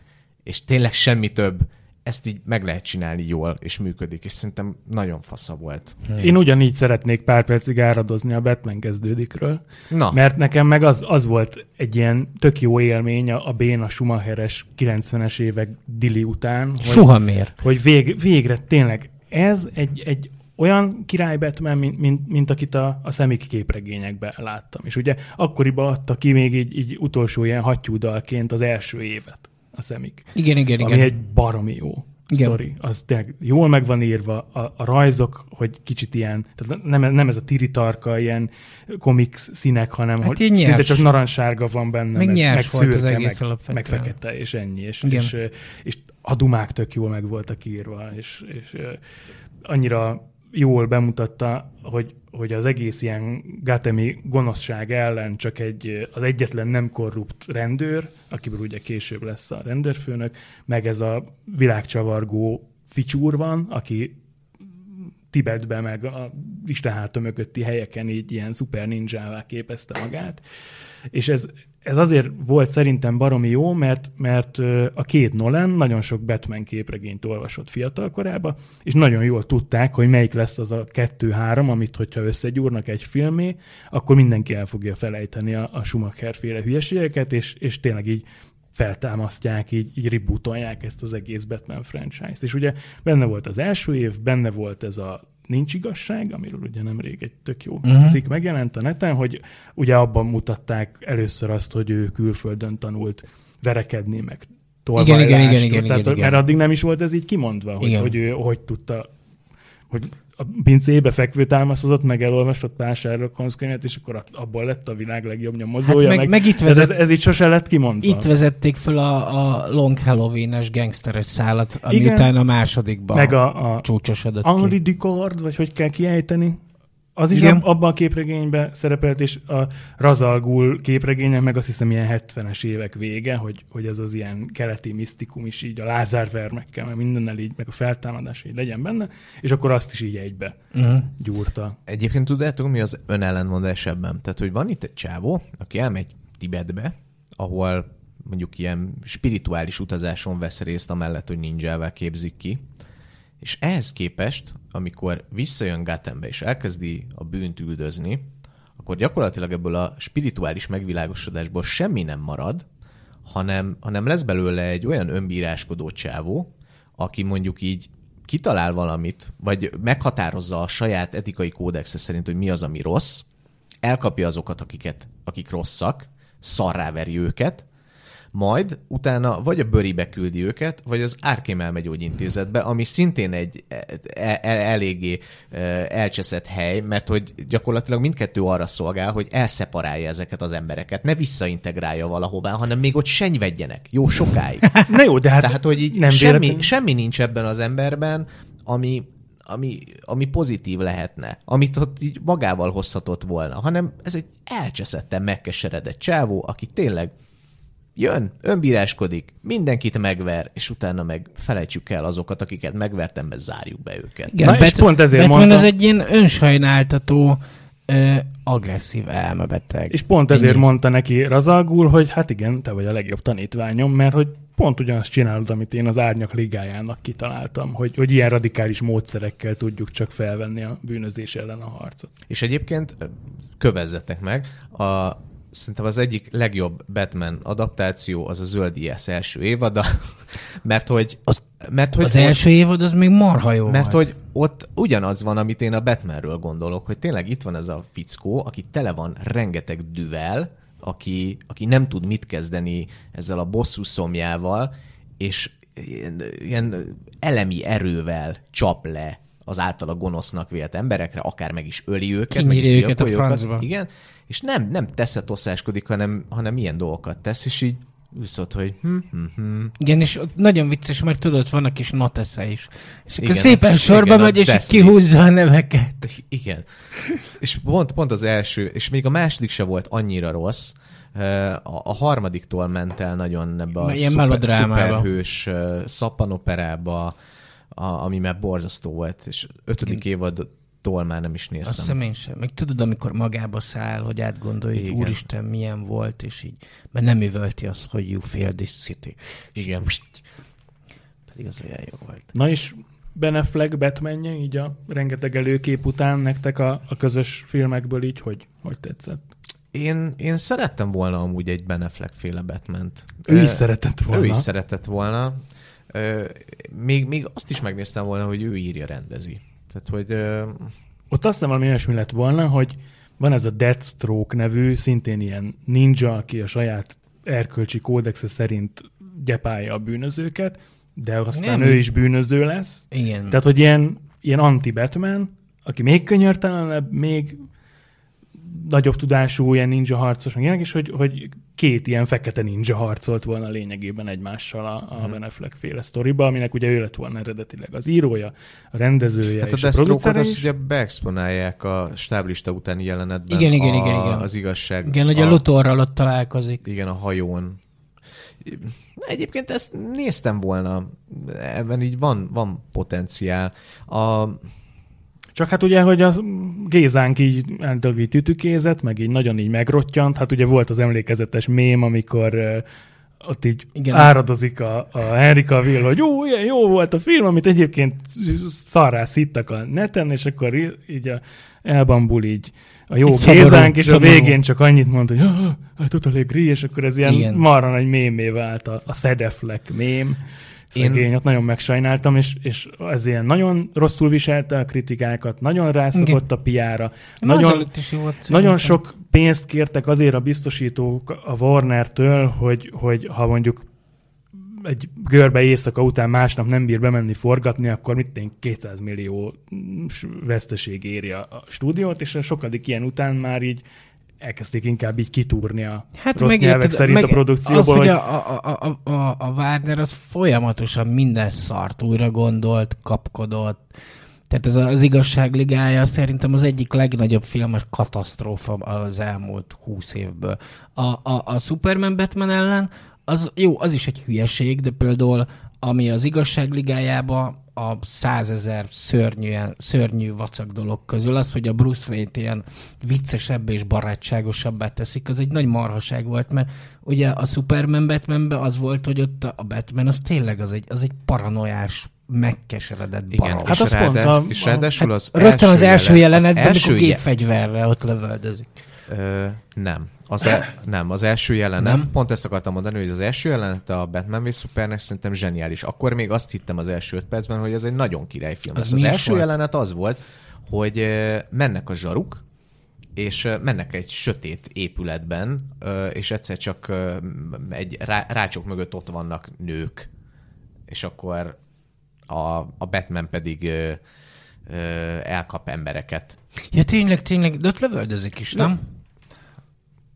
és tényleg semmi több, ezt így meg lehet csinálni jól, és működik, és szerintem nagyon fasza volt. Én ugyanígy szeretnék pár percig áradozni a Batman kezdődikről, Na, mert nekem meg az, az volt egy ilyen tök jó élmény a, a Béna Schumacheres 90-es évek Dili után, hogy, Soha miért. hogy vég, végre tényleg ez egy, egy olyan király Batman, mint, mint, mint akit a, a szemik képregényekben láttam. És ugye akkoriban adta ki még így, így utolsó ilyen hattyúdalként az első évet a szemik. Igen, igen, Ami igen. egy baromi jó. Igen. sztori. Az tényleg jól meg van írva, a, a rajzok, hogy kicsit ilyen, tehát nem, nem ez a tiritarka, ilyen komiks színek, hanem hát hogy szinte csak narancssárga van benne, meg, meg, meg szürke, az egész meg, meg fekete, és ennyi. És, és, és a dumák tök jól meg voltak írva, és, és annyira jól bemutatta, hogy, hogy az egész ilyen Gatemi gonoszság ellen csak egy, az egyetlen nem korrupt rendőr, akiből ugye később lesz a rendőrfőnök, meg ez a világcsavargó ficsúr van, aki Tibetben, meg a Istenháta mögötti helyeken így ilyen szuper ninjává képezte magát. És ez, ez azért volt szerintem baromi jó, mert, mert a két Nolan nagyon sok Batman képregényt olvasott fiatal korába, és nagyon jól tudták, hogy melyik lesz az a kettő-három, amit hogyha összegyúrnak egy filmé, akkor mindenki el fogja felejteni a, a Schumacher féle hülyeségeket, és, és tényleg így feltámasztják, így, így rebootolják ezt az egész Batman franchise-t. És ugye benne volt az első év, benne volt ez a nincs igazság, amiről ugye nemrég egy tök jó uh-huh. cikk megjelent a neten, hogy ugye abban mutatták először azt, hogy ő külföldön tanult verekedni, meg igen, igen, igen, igen, Tehát, igen, igen. Mert addig nem is volt ez így kimondva, hogy, hogy ő hogy tudta, hogy a pincébe fekvő támaszozott, meg elolvasott pár Sherlock Holmes könyvet, és akkor abból lett a világ legjobb nyomozója. Hát meg, meg, meg itt vezet, ez, ez, így sose lett kimondva. Itt vezették fel a, a Long Halloween-es gangsteres szállat, ami Igen, után a másodikban meg a, a csúcsosodott Henri Dicard, vagy hogy kell kiejteni? Az is Igen. abban a képregényben szerepelt, és a Razalgul képregényen meg azt hiszem ilyen 70-es évek vége, hogy, hogy ez az ilyen keleti misztikum is így a Lázár vermekkel, meg mindennel így, meg a feltámadás így legyen benne, és akkor azt is így egybe uh-huh. gyúrta. Egyébként tudjátok, mi az önellenmondás ebben? Tehát, hogy van itt egy csávó, aki elmegy Tibetbe, ahol mondjuk ilyen spirituális utazáson vesz részt, amellett, hogy ninjával képzik ki, és ehhez képest, amikor visszajön Gátembe és elkezdi a bűnt üldözni, akkor gyakorlatilag ebből a spirituális megvilágosodásból semmi nem marad, hanem, hanem lesz belőle egy olyan önbíráskodó csávó, aki mondjuk így kitalál valamit, vagy meghatározza a saját etikai kódexe szerint, hogy mi az, ami rossz, elkapja azokat, akiket, akik rosszak, szarráveri őket, majd utána vagy a bőribe küldi őket, vagy az Árkém elmegyógyintézetbe, ami szintén egy e, e, e, eléggé e, elcseszett hely, mert hogy gyakorlatilag mindkettő arra szolgál, hogy elszeparálja ezeket az embereket, ne visszaintegrálja valahová, hanem még ott senyvedjenek, jó sokáig. Na jó, de hát Tehát, hogy így nem semmi, semmi nincs ebben az emberben, ami, ami, ami pozitív lehetne, amit ott így magával hozhatott volna, hanem ez egy elcseszetten megkeseredett csávó, aki tényleg jön, önbíráskodik, mindenkit megver, és utána meg felejtsük el azokat, akiket megvertem, mert zárjuk be őket. Igen, Na, és pont ezért Batman mondta... ez egy ilyen önsajnáltató, ö, agresszív elmebeteg. És pont ezért Ennyi. mondta neki Razalgul, hogy hát igen, te vagy a legjobb tanítványom, mert hogy pont ugyanazt csinálod, amit én az Árnyak Ligájának kitaláltam, hogy, hogy ilyen radikális módszerekkel tudjuk csak felvenni a bűnözés ellen a harcot. És egyébként kövezzetek meg, a szerintem az egyik legjobb Batman adaptáció az a Zöld IS első évada, mert hogy... Az, mert, hogy az ott, első évad az még marha jó Mert volt. hogy ott ugyanaz van, amit én a Batmanről gondolok, hogy tényleg itt van ez a fickó, aki tele van rengeteg düvel, aki, aki nem tud mit kezdeni ezzel a bosszú szomjával, és ilyen, ilyen elemi erővel csap le az általa gonosznak vélt emberekre, akár meg is öli őket, meg is őket a francba. Igen, és nem, nem teszetoszáskodik, hanem, hanem ilyen dolgokat tesz, és így Viszont, hogy hm, hm, hm. Igen, és nagyon vicces, mert tudod, vannak kis notesze is. És akkor igen, szépen sorba igen, megy, és kihúzza a neveket. Igen. És pont, pont az első, és még a második se volt annyira rossz, a, a harmadiktól ment el nagyon ebbe a Ilyen szuper, szuperhős szappanoperába, a, ami már borzasztó volt, és ötödik évad tól már nem is néztem. Azt hiszem én sem. Meg tudod, amikor magába száll, hogy átgondolja, hogy úristen, milyen volt, és így, mert nem üvölti azt, hogy you feel this city. Igen. Pedig az olyan jó volt. Na és Ben Affleck batman így a rengeteg előkép után nektek a, a közös filmekből így, hogy, hogy tetszett? Én, én szerettem volna amúgy egy Ben Affleck féle Batman-t. Ő is szeretett volna. Ő is szeretett volna. Még, még azt is megnéztem volna, hogy ő írja, rendezi. Tehát, hogy... Ott azt hiszem valami olyasmi lett volna, hogy van ez a Deathstroke nevű, szintén ilyen ninja, aki a saját erkölcsi kódexe szerint gyepálja a bűnözőket, de aztán Nem. ő is bűnöző lesz. Igen. Tehát, hogy ilyen, ilyen anti-Batman, aki még könyörtelenebb, még nagyobb tudású ilyen ninja harcos, meg ilyenek, és hogy, hogy két ilyen fekete ninja harcolt volna lényegében egymással a, a Mhm. Ben Affleck féle sztoriba, aminek ugye ő lett volna eredetileg az írója, a rendezője Hát a és a Deathstroke-ot producere is. ugye beexponálják a stáblista utáni jelenetben. Igen, igen, a, igen, igen. Az igazság. Igen, hogy a Luthorral ott találkozik. Igen, a hajón. Egyébként ezt néztem volna. Ebben így van, van potenciál. A, Csak hát ugye, hogy a Gézánk így általában így tütükézett, meg így nagyon így megrottyant, hát ugye volt az emlékezetes mém, amikor uh, ott így Igen. Áradozik a, a Henry Cavill, hogy jó, ilyen jó volt a film, amit egyébként szarrá szittak a neten, és akkor így a elbambul így a jó Így Gézánk, és szomorú. a végén csak annyit mondta, hogy hát totally agree, és akkor ez ilyen Igen. Marra nagy mémé vált a, a Sedeflek mém. Szegény, ott nagyon megsajnáltam, és, és ez ilyen nagyon rosszul viselte a kritikákat, nagyon rászokott a piára, Nagyon, nagyon, sok pénzt kértek azért a biztosítók a Warner-től, hogy, hogy ha mondjuk egy görbe éjszaka után másnap nem bír bemenni forgatni, akkor mit én 200 millió veszteség éri a, a stúdiót, és a sokadik ilyen után már így elkezdték inkább így kitúrni a hát rossz nyelvek érted, szerint a produkcióból, Az, hogy a, a, a, a, a Wagner az folyamatosan minden szart újra gondolt, kapkodott. Tehát ez az igazság ligája szerintem az egyik legnagyobb filmes katasztrófa az elmúlt húsz évből. A, a, a Superman Batman ellen az jó, az is egy hülyeség, de például ami az igazság ligájába a százezer szörnyű, szörnyű vacak dolog közül az, hogy a Bruce Wayne-t ilyen viccesebb és barátságosabbá teszik, az egy nagy marhaság volt, mert ugye a Superman Batmanben az volt, hogy ott a Batman az tényleg az egy, az egy paranoiás, megkeseredett igen, barom. Hát és, az pont ráadá, a- és a- ráadásul az Rögtön az első jelen- jelenetben, az amikor első je- gépfegyverre ott lövöldözik. Ö, nem. Az e, nem, az első jelenet, Nem? nem? pont ezt akartam mondani, hogy az első jelenet a Batman v Supernek szerintem zseniális. Akkor még azt hittem az első öt percben, hogy ez egy nagyon királyfilm. Az Az, első volt? jelenet az volt, hogy mennek a zsaruk, és mennek egy sötét épületben, és egyszer csak egy rá, rácsok mögött ott vannak nők, és akkor a, a Batman pedig elkap embereket. Ja, tényleg, tényleg, de ott lövöldözik is, nem?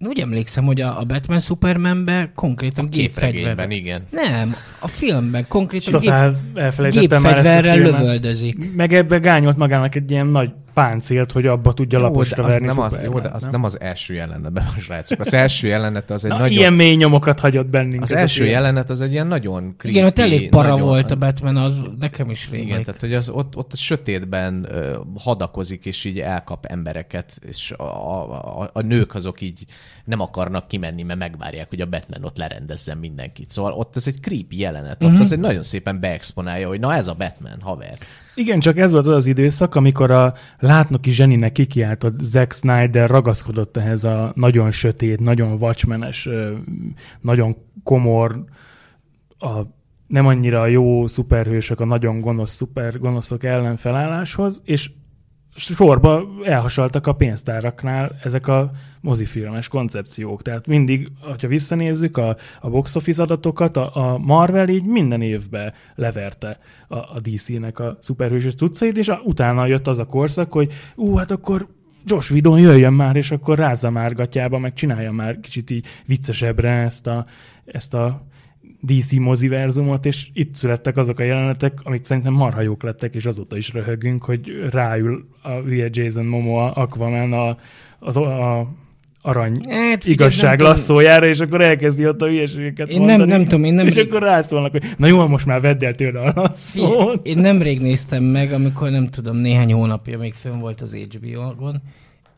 Úgy emlékszem, hogy a, a Batman Supermanben konkrétan Képregényben, gépfegyverrel. igen. Nem, a filmben konkrétan gép, totál elfelejtettem már ezt a gépfegyverrel lövöldözik. Meg ebbe gányolt magának egy ilyen nagy páncélt, hogy abba tudja Jó, laposra verni nem az, jó, de az nem az első jelenetben, srácok. Az első jelenet az egy Na, nagyon... ilyen mély nyomokat hagyott bennünk. az első film. jelenet az egy ilyen nagyon creepy, Igen, ott elég para nagyon, volt a Batman, az nekem is rémlik. Igen, tehát hogy az ott, ott a sötétben ö, hadakozik, és így elkap embereket, és a, a, a, a nők azok így nem akarnak kimenni, mert megvárják, hogy a Batman ott lerendezzen mindenkit. Szóval ott ez egy creepy jelenet. Ott Mhm. uh-huh. az egy nagyon szépen beexponálja, hogy na ez a Batman, haver. Igen, csak ez volt az az időszak, amikor a látnoki zseninek kikiáltott Zack Snyder ragaszkodott ehhez a nagyon sötét, nagyon vacsmenes, nagyon komor, a nem annyira jó szuperhősök, a nagyon gonosz szuper gonoszok ellen felálláshoz, és sorba elhasaltak a pénztáraknál ezek a mozifilmes koncepciók. Tehát mindig, ha visszanézzük a, a box office adatokat, a, a Marvel így minden évben leverte a, a DC-nek a szuperhősös cuccait, és a, utána jött az a korszak, hogy ú, hát akkor Josh Whedon jöjjön már, és akkor rázza már gatyába, meg csinálja már kicsit így viccesebbre ezt a, ezt a DC moziverzumot, és itt születtek azok a jelenetek, amik szerintem marha jók lettek, és azóta is röhögünk, hogy ráül a hülye Jason Momoa Aquaman a, az, a arany Hát, igazság nem lasszójára, és akkor elkezdi ott a hülyeségeket Én nem- mondani. nem tudom, én nem- És akkor rászólnak, hogy na jó, most már vedd el tőle a lasszót. Én nemrég néztem meg, amikor nem tudom, néhány hónapja még fönn volt az HBO-gon,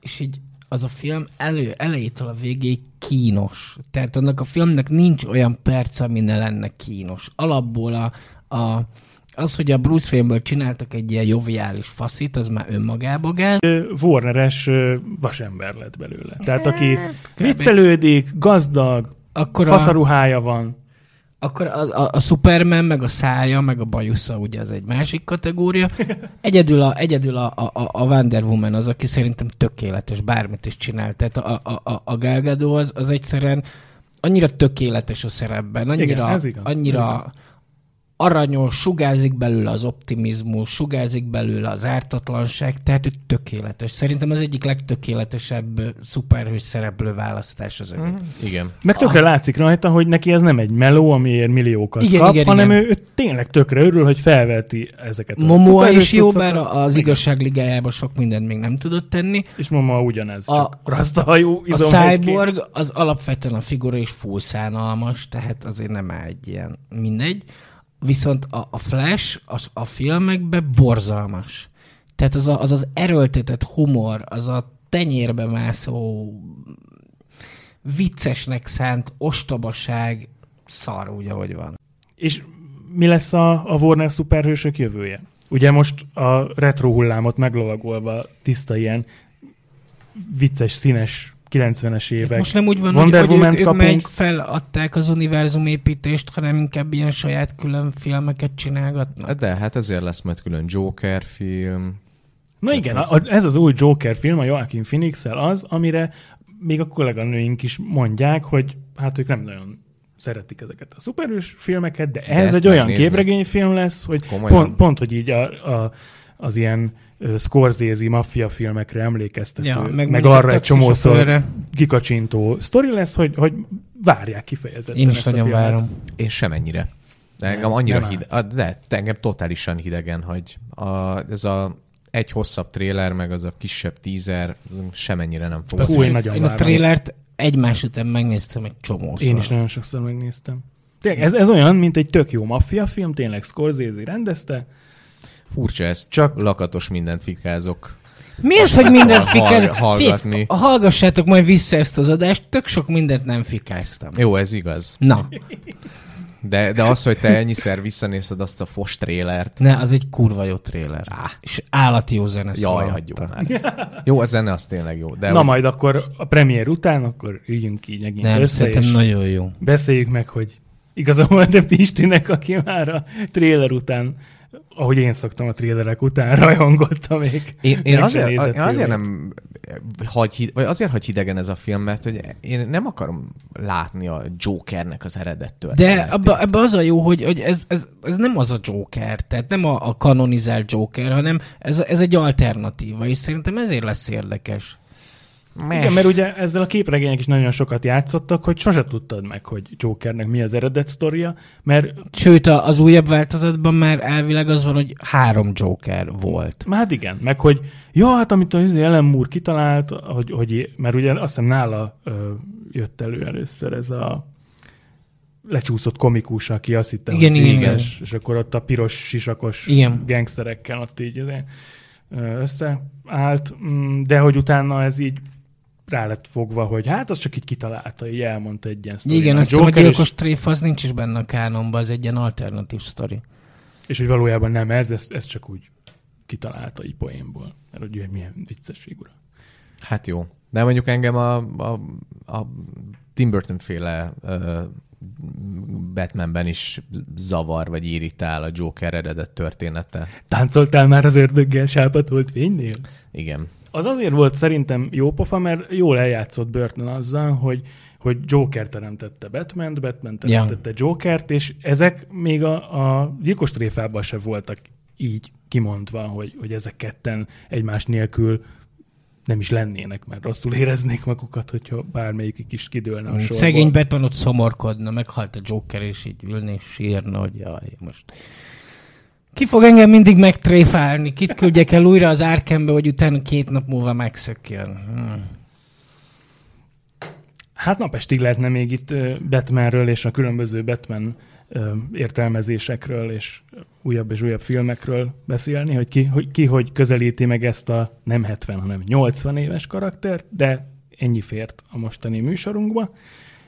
és így az a film elő, elejétől a végéig kínos. Tehát annak a filmnek nincs olyan perc, ami ne lenne kínos. Alapból a, a, az, hogy a Bruce Wayne-ből csináltak egy ilyen joviális faszit, az már önmagába gáz. Warneres vasember lett belőle. Tehát aki Hát, viccelődik, gazdag, Akkor a, faszaruhája van. Akkor a, a, a Superman, meg a szája, meg a bajusza, ugye az egy másik kategória. Egyedül a, egyedül a, a, a Wonder Woman az, aki szerintem tökéletes, bármit is csinál. Tehát a, a, a, a Gal Gadot az, az egyszerűen annyira tökéletes a szerepben, annyira, Igen, ez igaz, annyira ez igaz. Aranyos, sugárzik belőle az optimizmus, sugárzik belőle az ártatlanság, tehát ő tökéletes. Szerintem az egyik legtökéletesebb szuperhős szereplő választás az övé. Igen. Meg tökre látszik rajta, hogy neki ez nem egy meló, amiért milliókat Igen, kap, igen, hanem igen. Ő, ő tényleg tökre örül, hogy felveti ezeket a Momoa is jó, bár az Igen. igazság ligájában sok mindent még nem tudott tenni. És Momoa ugyanez, A- csak rasztahajú A. Cyborg az alapvetően a figura is full szánalmas, tehát azért nem áll egy ilyen mindegy. Viszont a, a Flash az a filmekben borzalmas. Tehát az, a, az az erőltetett humor, az a tenyérbe mászó viccesnek szánt ostobaság szar úgy, ahogy van. És mi lesz a, a Warner szuperhősök jövője? Ugye most a retro hullámot meglovagolva tiszta ilyen vicces, színes 90-es évek. Most nem úgy van, Wonder hogy, hogy Woman-t ők, ők kapunk. meg feladták az univerzum építést, hanem inkább ilyen saját külön filmeket csinálgatnak. De hát ezért lesz majd külön Joker film. Na igen, a, a, ez az új Joker film, a Joaquin phoenix az, amire még a kolléganőink is mondják, hogy hát ők nem nagyon szeretik ezeket a szuperhős filmeket, de ez ezt egy olyan képregényfilm lesz, hogy Komolyan? pont, pont, hogy így a, a, az ilyen Scorsese maffia filmekre emlékeztető, Ja, meg, meg arra egy csomószor kikacsintó sztori lesz, hogy, hogy várják kifejezetten Én is ezt a nagyon filmet. várom. Én semennyire. De engem Nem, annyira nem hideg, a- de engem totálisan hidegen, hogy a, ez a egy hosszabb tréler, meg az a kisebb tízer, semennyire nem fog. Hú, én nagyon Én a trélert egymás után megnéztem egy csomószor. Én is nagyon sokszor megnéztem. Tényleg, ez, ez olyan, mint egy tök jó maffia film, tényleg Scorsese rendezte, Furcsa ezt, Csak- lakatos mindent fikázok. Mi az, hogy mindent Hall- fikázz? hallgatni. Fi- Hallgassátok majd vissza ezt az adást, tök sok mindent nem fikáztam. Jó, ez igaz. Na, De, de az, hogy te ennyiszer visszanézted azt a fos trélert, ne, az egy kurva jó tréler. Á, és állati jó zene jaj, hagyjuk már. Jó, a zene az tényleg jó. De Na hogy- majd akkor a premier után, akkor üljünk így megint Nem, össze, és nagyon jó. beszéljük meg, hogy igazából de Pistinek, aki már a tréler után, ahogy én szoktam a trélerek után, rajongottam még. Én, én azért, én azért filmet. nem hagy, hid- vagy azért hagy hidegen ez a film, mert hogy én nem akarom látni a Jokernek az eredet De abban abba az a jó, hogy, hogy ez, ez, ez nem az a Joker, tehát nem a, a kanonizált Joker, hanem ez, ez egy alternatíva, és szerintem ezért lesz érdekes. Igen, mert ugye ezzel a képregények is nagyon sokat játszottak, hogy sose tudtad meg, hogy Jokernek mi az eredet sztoria, mert Sőt, a- az újabb változatban már elvileg az van, hogy három Joker volt. Hát igen, meg hogy ja, hát amit az Ellen Moore kitalált, hogy, hogy, mert ugye azt hiszem nála ö, jött elő először ez a lecsúszott komikus, aki azt hitte, Igen, hogy igen, tízes, és akkor ott a piros sisakos Igen. gangsterekkel ott így azért, összeállt, Mm, de hogy utána ez így rá lett fogva, hogy hát az csak így kitalálta, így elmondta egy ilyen sztori. Igen, azt hiszem, a Joker, és, gyilkos tréfa az nincs is benne a kánonban, az egy ilyen alternatív sztori. és hogy valójában nem ez, ez, ez csak úgy kitalálta így poénból, mert hogy milyen vicces figura. Hát jó. De mondjuk engem a, a, a Tim Burton féle uh, Batmanben is zavar, vagy irritál a Joker eredet története. Táncoltál már az ördöggel sápatolt fénynél? Igen. Az azért volt szerintem jó pofa, mert jól eljátszott Burton azzal, hogy, hogy Joker teremtette Batman, Batman teremtette Jokert, és ezek még a, a gyilkos tréfában se voltak így kimondva, hogy, hogy ezek ketten egymás nélkül nem is lennének, mert rosszul éreznék magukat, hogyha bármelyikük is kidőlne a sorból. Szegény Batman ott szomorkodna, meghalt a Joker, és így ülni és sírna, hogy jaj, most... Ki fog engem mindig megtréfálni? Kit küldjek el újra az árkembe, hogy utána két nap múlva megszökjön? Hmm. Hát napestig lehetne még itt Batmanről és a különböző Batman értelmezésekről és újabb és újabb filmekről beszélni, hogy ki, hogy ki hogy közelíti meg ezt a nem 70, hanem 80 éves karaktert, de ennyi fért a mostani műsorunkba.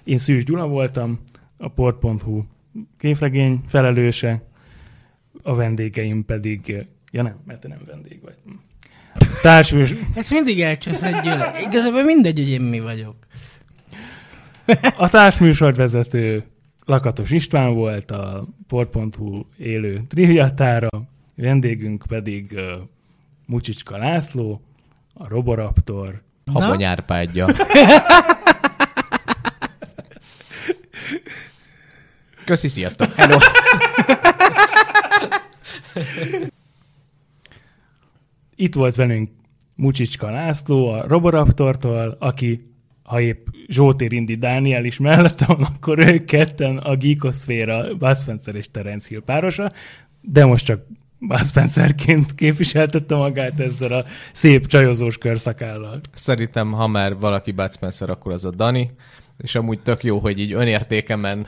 Én Szűs Gyula voltam, a port.hu képregény felelőse, a vendégeim pedig, ja nem, mert te nem vendég vagy. Társműs, Ezt mindig elcseszed, Gyula. Igazából mindegy, hogy én mi vagyok. A társműsorvezető Lakatos István volt, a por.hu élő triviatára, vendégünk pedig uh, Mucsicska László, a Roboraptor. Habony Árpádja. Köszi, sziasztok! Hello! Itt volt velünk Mucsicska László a Roboraptortól, aki ha épp Zsótér Indi Dániel is mellette van, akkor ők ketten a Geekoszféra, Buzz Spencer és Terence Hill párosa, de most csak Buzz Spencerként képviseltette magát ezzel a szép csajozós körszakállal. Szerintem, ha már valaki Bud Spencer, akkor az a Dani, és amúgy tök jó, hogy így önértékemen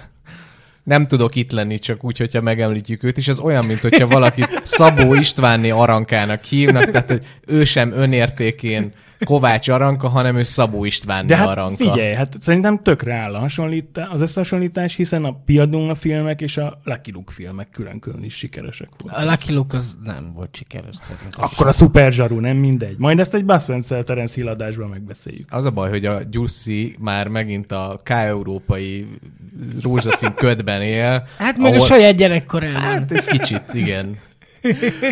nem tudok itt lenni, csak úgy, hogyha megemlítjük őt, és ez olyan, mint hogyha valaki Szabó Istvánné Arankának hívnak, tehát hogy ő sem önértékén Kovács Aranka, hanem ő Szabó István De hát Aranka. figyelj, hát szerintem tökre áll a hasonlítás, az összehasonlítás, hiszen a Piaduna filmek és a Lucky Luke filmek külön-külön is sikeresek voltak. A Lucky Luke az nem volt sikeres szerintem. Akkor a Super Zsaru, nem mindegy. Majd ezt egy Buzz Spencer Terence Hill adásban megbeszéljük. Az a baj, hogy a Gyuszi már megint a K-európai rózsaszín ködben él. Hát meg a saját gyerekkorában. Hát egy kicsit, igen.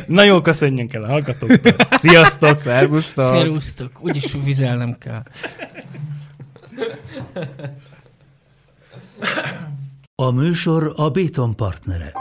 Na jó, köszönjünk el a hallgatóktól. Sziasztok! Szervusztok! Szerusztok, úgyis vizelnem kell. A műsor a Béton partnere.